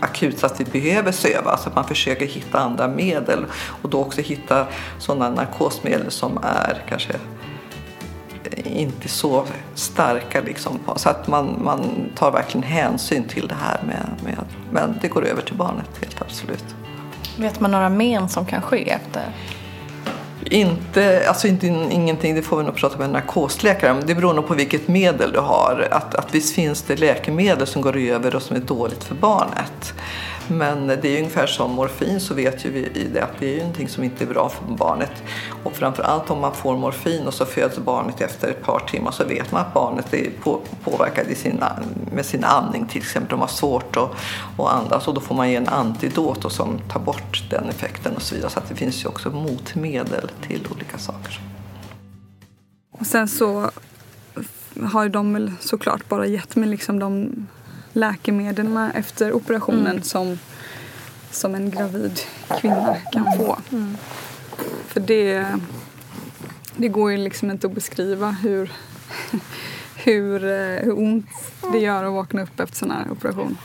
akut så att vi behöver söva. Så att man försöker hitta andra medel och då också hitta sådana narkosmedel som är kanske inte så starka. Liksom. Så att man, man tar verkligen hänsyn till det här. Med, med, men det går över till barnet, helt absolut. Vet man några men som kan ske efter? Inte, alltså inte, ingenting, det får vi nog prata med en narkosläkare om. Det beror nog på vilket medel du har. Att, att visst finns det läkemedel som går över och som är dåligt för barnet. Men det är ungefär som morfin så vet ju vi i det att det är ju någonting som inte är bra för barnet. Och framförallt om man får morfin och så föds barnet efter ett par timmar så vet man att barnet är på, påverkat i sin, med sin andning till exempel. De har svårt att, att andas och då får man ge en antidot och som tar bort den effekten och så vidare. Så att det finns ju också motmedel till olika saker. Och sen så har de väl såklart bara gett mig liksom de läkemedlen efter operationen Mm. som, som en gravid kvinna kan få. Mm. För det, det går ju liksom inte att beskriva hur, hur, eh, hur ont det gör att vakna upp efter sån här operation.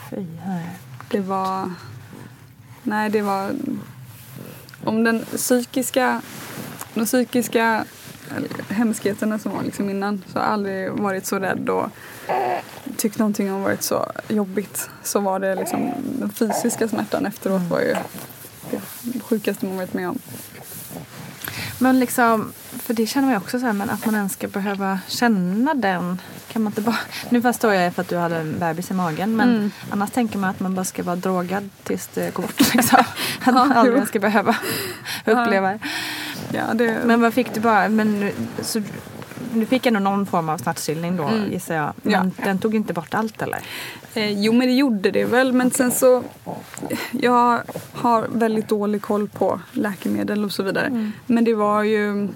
Det var... Nej, det var... Om den psykiska, de psykiska hemskheterna som var liksom innan så har jag aldrig varit så rädd och tyckt någonting har varit så jobbigt så var det liksom den fysiska smärtan efteråt var ju det sjukaste man varit med om. Men liksom, för det känner man ju också så här, men att man ens ska behöva känna den. Kan man inte bara, nu förstår jag för att du hade en bebis i magen men Mm. annars tänker man att man bara ska vara drogad tills det går bort. Liksom. Att man aldrig ska behöva uppleva det. Ja, det... Men vad fick du bara, men så, du fick ändå någon form av smärtstillning då Mm. gissar jag. Men Ja. den tog inte bort allt eller? Eh, jo men det gjorde det väl men sen så jag har väldigt dålig koll på läkemedel och så vidare. Men det var ju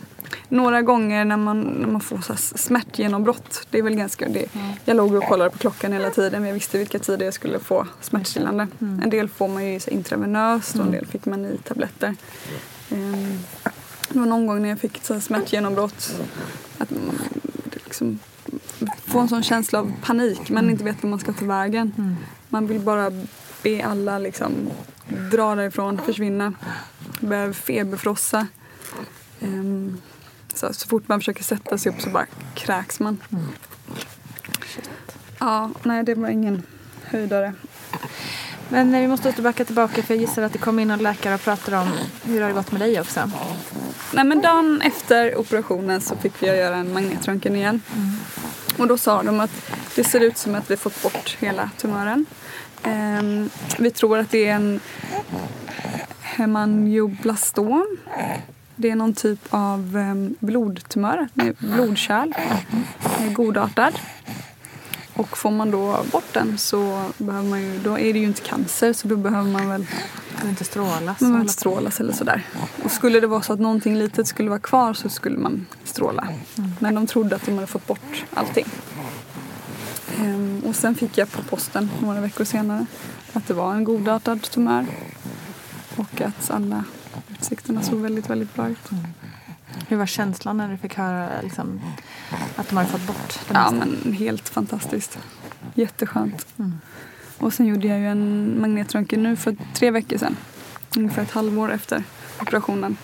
några gånger när man, när man får så här smärtgenombrott. Det är väl ganska det. Jag låg och kollade på klockan hela tiden men jag visste vilka tider jag skulle få smärtstillande. En del får man ju intravenöst och en del fick man i tabletter. Ehm, det var någon gång när jag fick ett smärtgenombrott. Att liksom får en sån känsla av panik. Man inte vet var man ska ta vägen. Man vill bara be alla liksom dra därifrån, försvinna. Börjar feberfrossa. Ehm, så, så fort man försöker sätta sig upp så bara kräks man. Ja, nej det var ingen höjdare. Men eh, vi måste återbacka tillbaka för jag gissar att det kom in en läkare och pratade om hur det har gått med dig också. Nej men dagen efter operationen så fick vi göra en magnetröntgen igen. Och då sa de att det ser ut som att vi fått bort hela tumören. Ehm, vi tror att det är en hemangioblastom. Det är någon typ av um, blodtumör, blodkärl, eh, godartad. Och får man då bort den så behöver man ju, då är det ju inte cancer så då behöver man väl Kan inte strålas. man inte strålas eller sådär. Och skulle det vara så att någonting litet skulle vara kvar så skulle man stråla. Men de trodde att de hade fått bort allting. Ehm, och sen fick jag på posten några veckor senare att det var en godartad tumör. Och att alla Utsikterna såg väldigt, väldigt bra ut. Hur var känslan när du fick höra liksom, att de hade fått bort det Ja, men helt fantastiskt. Jätteskönt. Och sen gjorde jag ju en magnetröntgen nu för tre veckor sedan. Ungefär ett halvår efter operationen.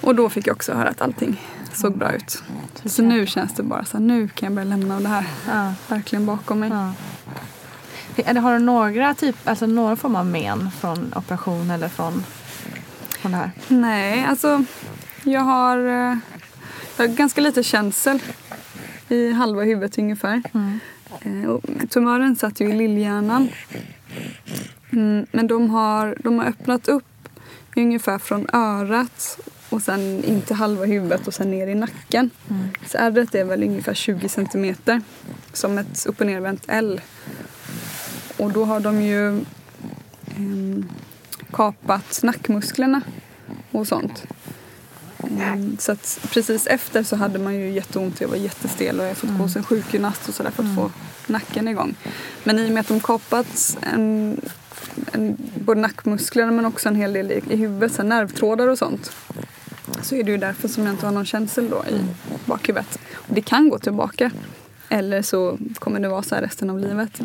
Och då fick jag också höra att allting såg bra ut. Så nu känns det bara så här, nu kan jag börja lämna det här Ja. verkligen bakom mig. Ja. Eller har du några, typ, alltså några form av men från operation eller från, från det här? Nej, alltså jag har, eh, jag har ganska lite känsel i halva huvudet ungefär. Eh, och tumören satt ju i lillhjärnan. Mm, men de har, de har öppnat upp ungefär från örat och sen in till halva huvudet och sen ner i nacken. Så ärret är väl ungefär 20 centimeter som ett upp och nervänt L. Och då har de ju ehm, kapat nackmusklerna och sånt. Mm, så precis efter så hade man ju jätteont, jag var jättestel och jag har fått gå hos en sjukgymnast och sådär för att få nacken igång. Men i och med att de kapat en, en, både nackmusklerna men också en hel del i, i huvudet, så nervtrådar och sånt. Så är det ju därför som jag inte har någon känsel då i bakhuvudet. Och det kan gå tillbaka. Eller så kommer det vara så här resten av livet.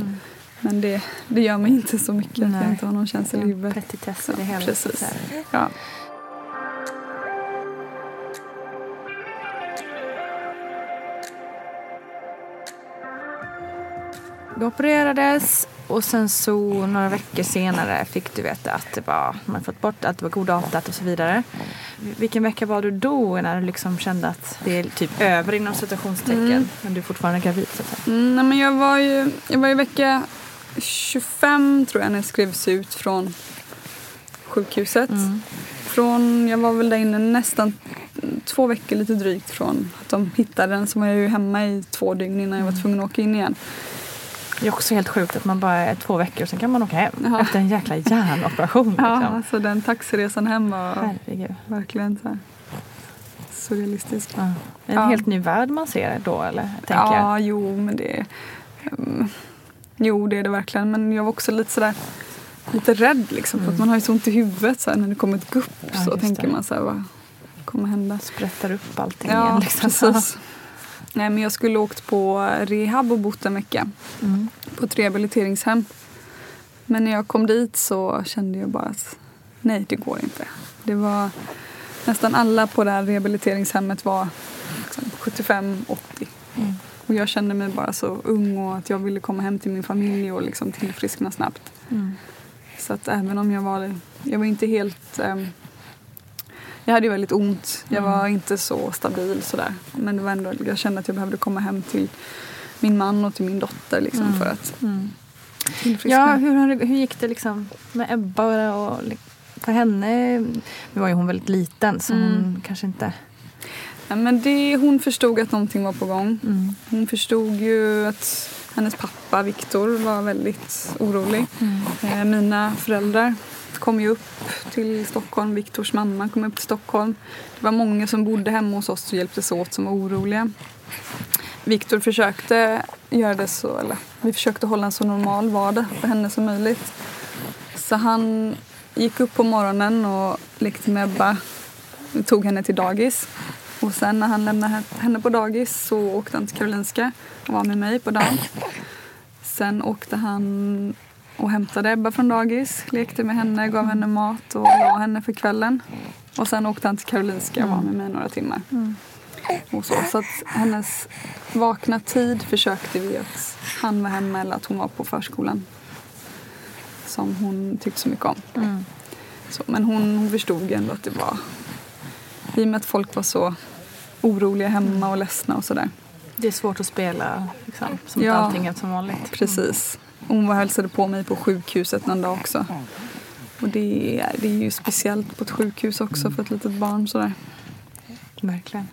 Men det, det gör mig inte så mycket att jag Nej. inte har någon känsel i huvudet. Petitess i hela. Precis. Ja. Du opererades och sen så några veckor senare fick du veta att det var, man fått bort att det var godavtat och så vidare. Vilken vecka var du då när du liksom kände att det är typ över inom citationstecken Mm. men du är fortfarande gravid så att? Mm, nej, men jag var ju jag var i vecka 25 tror jag när jag skrevs ut från sjukhuset. Från, jag var väl där inne nästan två veckor lite drygt från att de hittade den. Så var jag ju hemma i två dygn innan jag var tvungen att åka in igen. Det är också helt sjukt att man bara är två veckor och sen kan man åka hem Ja. efter en jäkla hjärnoperation. Ja, Liksom. alltså den taxiresan hem var Herregud. verkligen så här surrealistisk. Ja. En Ja. helt ny värld man ser då eller? Tänker jag. Ja, jo men det... Um, jo det är det verkligen. Men jag var också lite sådär lite rädd liksom. För att man har ju så ont i huvudet så här, när det kommer ett gupp. Mm. Ja, så tänker det. man så här, vad kommer hända? Sprättar upp allting Ja, igen. Liksom. precis. Nej, men jag skulle åkt på rehab och bott en vecka Mm. på ett rehabiliteringshem. Men när jag kom dit så kände jag bara att nej, det går inte. Det var nästan alla på det här rehabiliteringshemmet var liksom 75-80. Mm. Och jag kände mig bara så ung och att jag ville komma hem till min familj och liksom tillfriskna snabbt. Mm. Så att även om jag var, jag var inte helt... ehm, jag hade ju väldigt ont. Jag Mm. var inte så stabil sådär. Men det var ändå, jag kände att jag behövde komma hem till min man och till min dotter liksom, Mm. för att Mm. Ja, hur, hur gick det liksom med Ebba och för henne? Nu var ju hon väldigt liten så Mm. hon kanske inte... Ja, men det, hon förstod att någonting var på gång. Mm. Hon förstod ju att hennes pappa Viktor var väldigt orolig. Mm. Eh, mina föräldrar kom ju upp till Stockholm. Viktors mamma kom upp till Stockholm. Det var många som bodde hemma hos oss och hjälptes åt som var oroliga. Viktor försökte göra det så, eller vi försökte hålla en så normal vardag för henne som möjligt. Så han gick upp på morgonen och lekte med Ebba. Tog henne till dagis. Och sen när han lämnade henne på dagis så åkte han till Karolinska och var med mig på dagen. Sen åkte han och hämtade Ebba från dagis, lekte med henne, gav henne mat och la henne för kvällen. Och sen åkte han till Karolinska och var med mig några timmar. Och så. så att hennes vakna tid försökte vi att han var hemma eller att hon var på förskolan. Som hon tyckte så mycket om. Mm. Så, men hon, hon förstod ändå att det var... I och med att folk var så oroliga hemma och ledsna och sådär. Det är svårt att spela liksom, som Ja. allting är som vanligt. Precis. Hon var hälsade på mig på sjukhuset någon dag också. Och det är, det är ju speciellt på ett sjukhus också för ett litet barn sådär. Verkligen.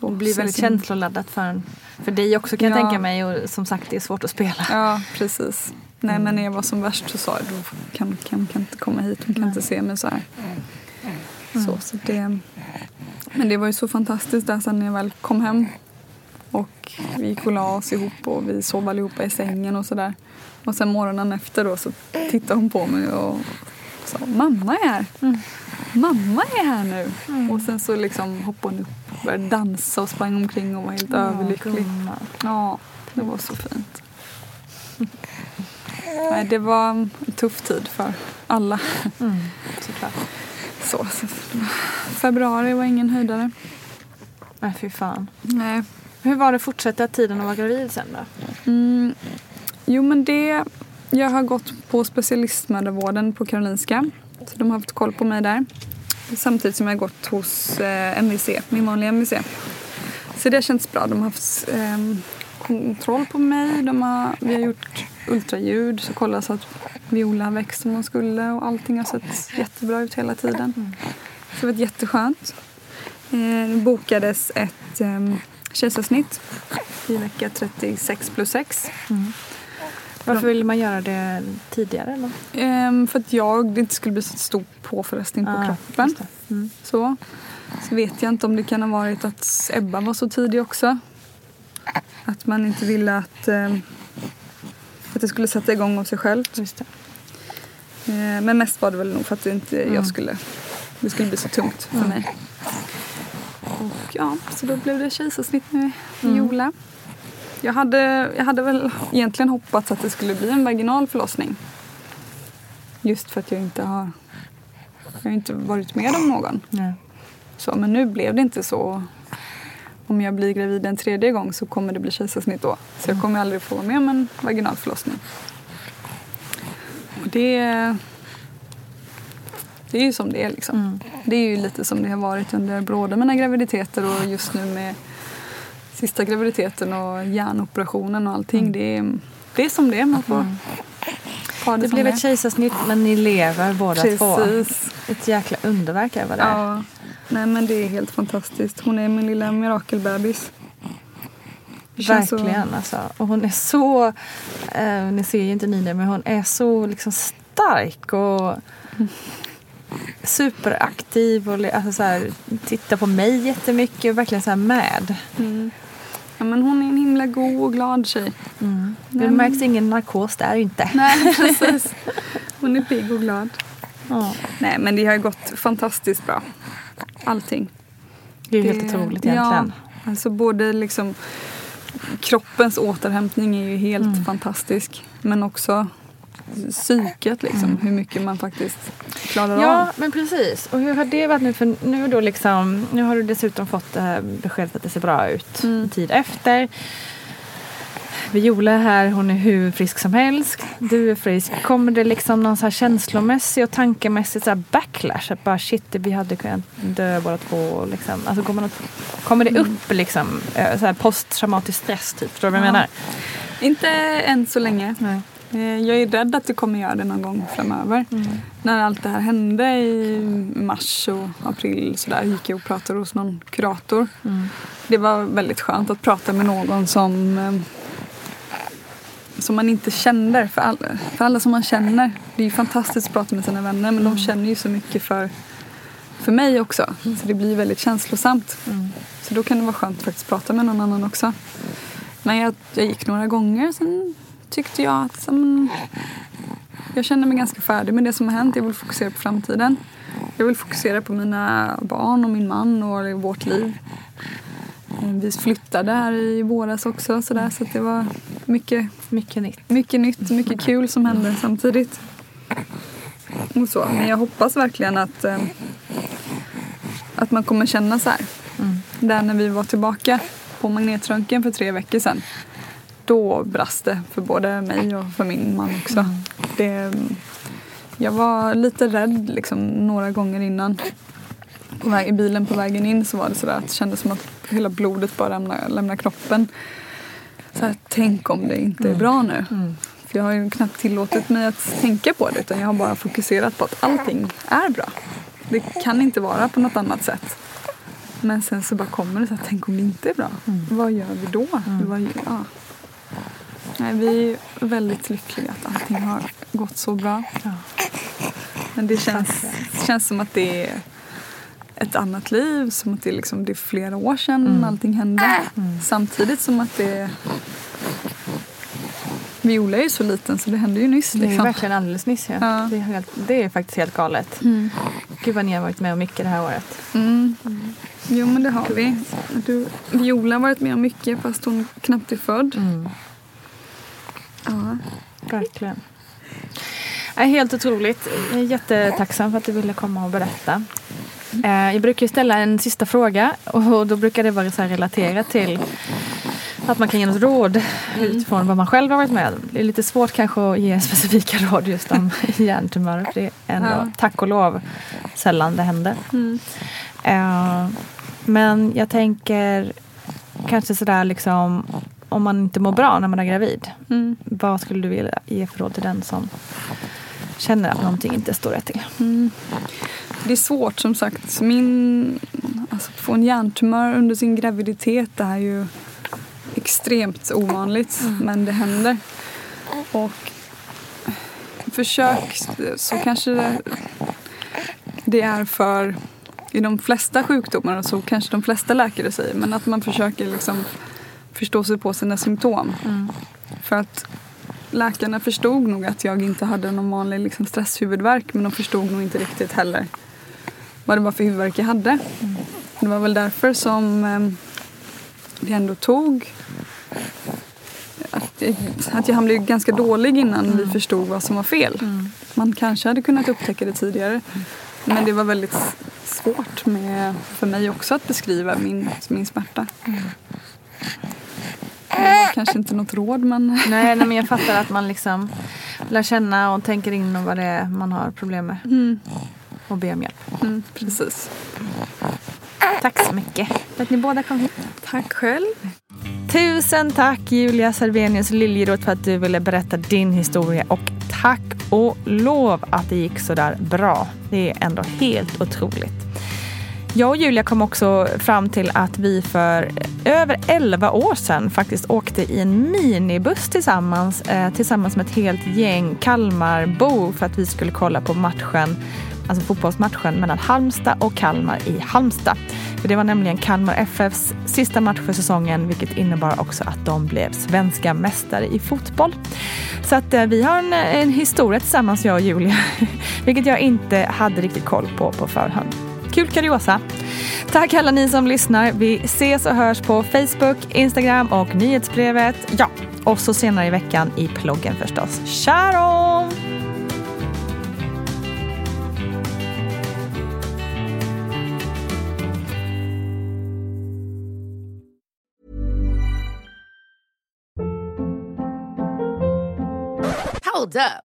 Så, Det blir väldigt känsloladdat för, en, för dig också kan jag Ja. tänka mig. Och som sagt, det är svårt att spela. Ja, precis. Nej, men när jag var som värst så sa jag du kan, kan, kan inte komma hit, hon kan inte se mig så här. Så, så det, men det var ju så fantastiskt där sen när jag väl kom hem. Och vi gick och la oss ihop och vi sov allihopa i sängen och sådär. Och sen morgonen efter då så tittade hon på mig och sa mamma är här. mamma är här nu. Och sen så liksom hoppade hon upp och började dansa och sprang omkring och var helt överlycklig. Ja, det var så fint. Nej, det var en tuff tid för alla. Mm, såklart. Så, så, februari var ingen höjdare. Nej, fy fan. Nej. Hur var det att fortsätta tiden att vara gravid sen då? Mm, jo men det, jag har gått på specialistmödravården på Karolinska. Så de har haft koll på mig där. Samtidigt som jag har gått hos eh, MVC, min vanliga MVC. Så det har känts bra. De har haft eh, kontroll på mig. De har, vi har gjort ultraljud så kollat så att Viola har växt som hon skulle och allting har sett jättebra ut hela tiden. Så det har varit jätteskönt. Eh, det bokades ett eh, kejsarsnitt i vecka 36 plus 6. Varför ville man göra det tidigare? Eller? Ehm, för att jag inte skulle bli så stor påfrestning på Ah, kroppen. det. Mm. Så. så vet jag inte om det kan ha varit att Ebba var så tidig också. Att man inte ville att, ehm, att det skulle sätta igång av sig självt. Det. Ehm, men mest var det väl nog för att det inte Mm. jag skulle, det skulle bli så tungt för Mm. mig. Och ja, så då blev det kejsarsnitt med Mm. Viola. Jag hade, jag hade väl egentligen hoppats att det skulle bli en vaginal förlossning. Just för att jag inte har, jag har inte varit med om någon. Nej. Så, men nu blev det inte så. Om jag blir gravid en tredje gång så kommer det bli kejsarsnitt då. Så jag kommer aldrig få vara med om en vaginal förlossning. Och det, det är ju som det är liksom. Det är ju lite som det har varit under båda mina graviditeter och just nu med sista graviditeten och hjärnoperationen och allting. Det, är, det är som det är. Man får ta det, Det blev ett kejsarsnitt men ni lever båda två. Precis. Ett jäkla underverk är vad det är. Ja, nej men det är helt fantastiskt. Hon är min lilla mirakelbebis. Känns så- Verkligen alltså. Och hon är så, eh, ni ser ju inte ni det, men hon är så liksom stark och superaktiv och alltså så här, tittar på mig jättemycket och verkligen så här med. Mm. Ja, men hon är en himla god och glad tjej. Det Nej, märks ingen narkos där inte. Nej, precis. Hon är pigg och glad. Ja. Nej, men det har gått fantastiskt bra. Allting. Det är ju helt otroligt egentligen. Ja, alltså både liksom kroppens återhämtning är ju helt Mm. fantastisk. Men också psyket liksom. Hur mycket man faktiskt klarar av. Ja, men precis. Och hur har det varit nu? För nu, då liksom, nu har du dessutom fått eh, beskedet att det ser bra ut en tid efter. Viola är här, hon är hur frisk som helst. Du är frisk. Kommer det liksom någon så här känslomässig och tankemässig så här backlash? Att bara shit, vi hade kunnat dö båda två. Liksom. Alltså, kommer, något, kommer det upp liksom, eh, så här posttraumatisk stress? Typ? Förstår du vad jag Ja. menar? Inte än så länge. Nej. Eh, Jag är rädd att det kommer göra det någon gång framöver. När allt det här hände i mars och april så där, gick jag och pratade hos någon kurator. Det var väldigt skönt att prata med någon som eh, som man inte känner. För alla, för alla som man känner. Det är ju fantastiskt att prata med sina vänner men de känner ju så mycket för, för mig också. Så det blir väldigt känslosamt. Så då kan det vara skönt att faktiskt prata med någon annan också. Men jag, jag gick några gånger sen tyckte jag att som, jag känner mig ganska färdig med det som har hänt. Jag vill fokusera på framtiden. Jag vill fokusera på mina barn och min man och vårt liv. Eh, Vi flyttade här i våras också så, där, så det var mycket, Mycket nytt. mycket nytt, mycket kul som hände samtidigt. Och så. Men jag hoppas verkligen att, eh, att man kommer känna så här. Där när vi var tillbaka på magnetröntgen för tre veckor sedan. Då brast det för både mig och för min man också. Det, jag var lite rädd liksom, några gånger innan. På väg, I bilen på vägen in så var det sådär att det kändes som att hela blodet bara lämnar, lämnar kroppen. Så här, tänk om det inte är bra nu. För jag har ju knappt tillåtit mig att tänka på det utan jag har bara fokuserat på att allting är bra. Det kan inte vara på något annat sätt. Men sen så bara kommer det så här, tänk om det inte är bra. Vad gör vi då? Vad, gör- ja. Nej, vi är väldigt lyckliga att allting har gått så bra. Men det känns, det känns som att det är ett annat liv, som att det är, liksom, det är flera år sedan allting hände. Samtidigt som att det Viola är ju så liten så det hände ju nyss. Det är Liksom. verkligen alldeles nyss. Ja. Ja. Det, är helt, det är faktiskt helt galet. Gud vad ni har varit med om mycket det här året. Mm. Jo men det har vi. Du, Viola har varit med om mycket fast hon knappt är född. Ja. Verkligen. Helt otroligt. Jag är jättetacksam för att du ville komma och berätta. Eh, Jag brukar ställa en sista fråga och då brukar det vara så relaterat till att man kan ge något råd utifrån vad man själv har varit med. Det är lite svårt kanske att ge specifika råd just om hjärntumörer för det är ändå, Ja. tack och lov, sällan det händer. Mm. Eh, Men jag tänker kanske sådär liksom om man inte mår bra när man är gravid. Mm. Vad skulle du vilja ge för råd till den som känner att någonting inte står rätt till? Mm. Det är svårt som sagt. Min, alltså, att få en hjärntumör under sin graviditet det är ju extremt ovanligt men det händer. Och försök så kanske det, det är för i de flesta sjukdomar så kanske de flesta läkare säger men att man försöker liksom förstå sig på sina symptom. För att läkarna förstod nog att jag inte hade någon vanlig liksom, stresshuvudvärk men de förstod nog inte riktigt heller vad det var för huvudvärk jag hade. Det var väl därför som eh, det ändå tog att, jag- att jag bli ganska dålig innan vi förstod vad som var fel. Man kanske hade kunnat upptäcka det tidigare men det var väldigt svårt med, för mig också att beskriva min, min smärta. Var kanske inte något råd men Nej, nej men jag fattar att man liksom lär känna och tänker in vad det är man har problem med. Mm. Och ber om hjälp. Mm, precis. Tack så mycket för att ni båda kom hit. Tack själv. Tusen tack Julia Servenius Liljeroth för att du ville berätta din historia och tack och lov att det gick så där bra. Det är ändå helt otroligt. Jag och Julia kom också fram till att vi för över 11 år sedan faktiskt åkte i en minibuss tillsammans, eh, tillsammans med ett helt gäng Kalmarbo för att vi skulle kolla på matchen, alltså fotbollsmatchen mellan Halmstad och Kalmar i Halmstad. För det var nämligen Kalmar FFs sista match för säsongen vilket innebar också att de blev svenska mästare i fotboll. Så att eh, vi har en, en historia tillsammans jag och Julia, vilket jag inte hade riktigt koll på på förhand. Kul kuriosa! Tack alla ni som lyssnar. Vi ses och hörs på Facebook, Instagram och nyhetsbrevet. Ja, och så senare i veckan i ploggen förstås. Tja då! Hold up.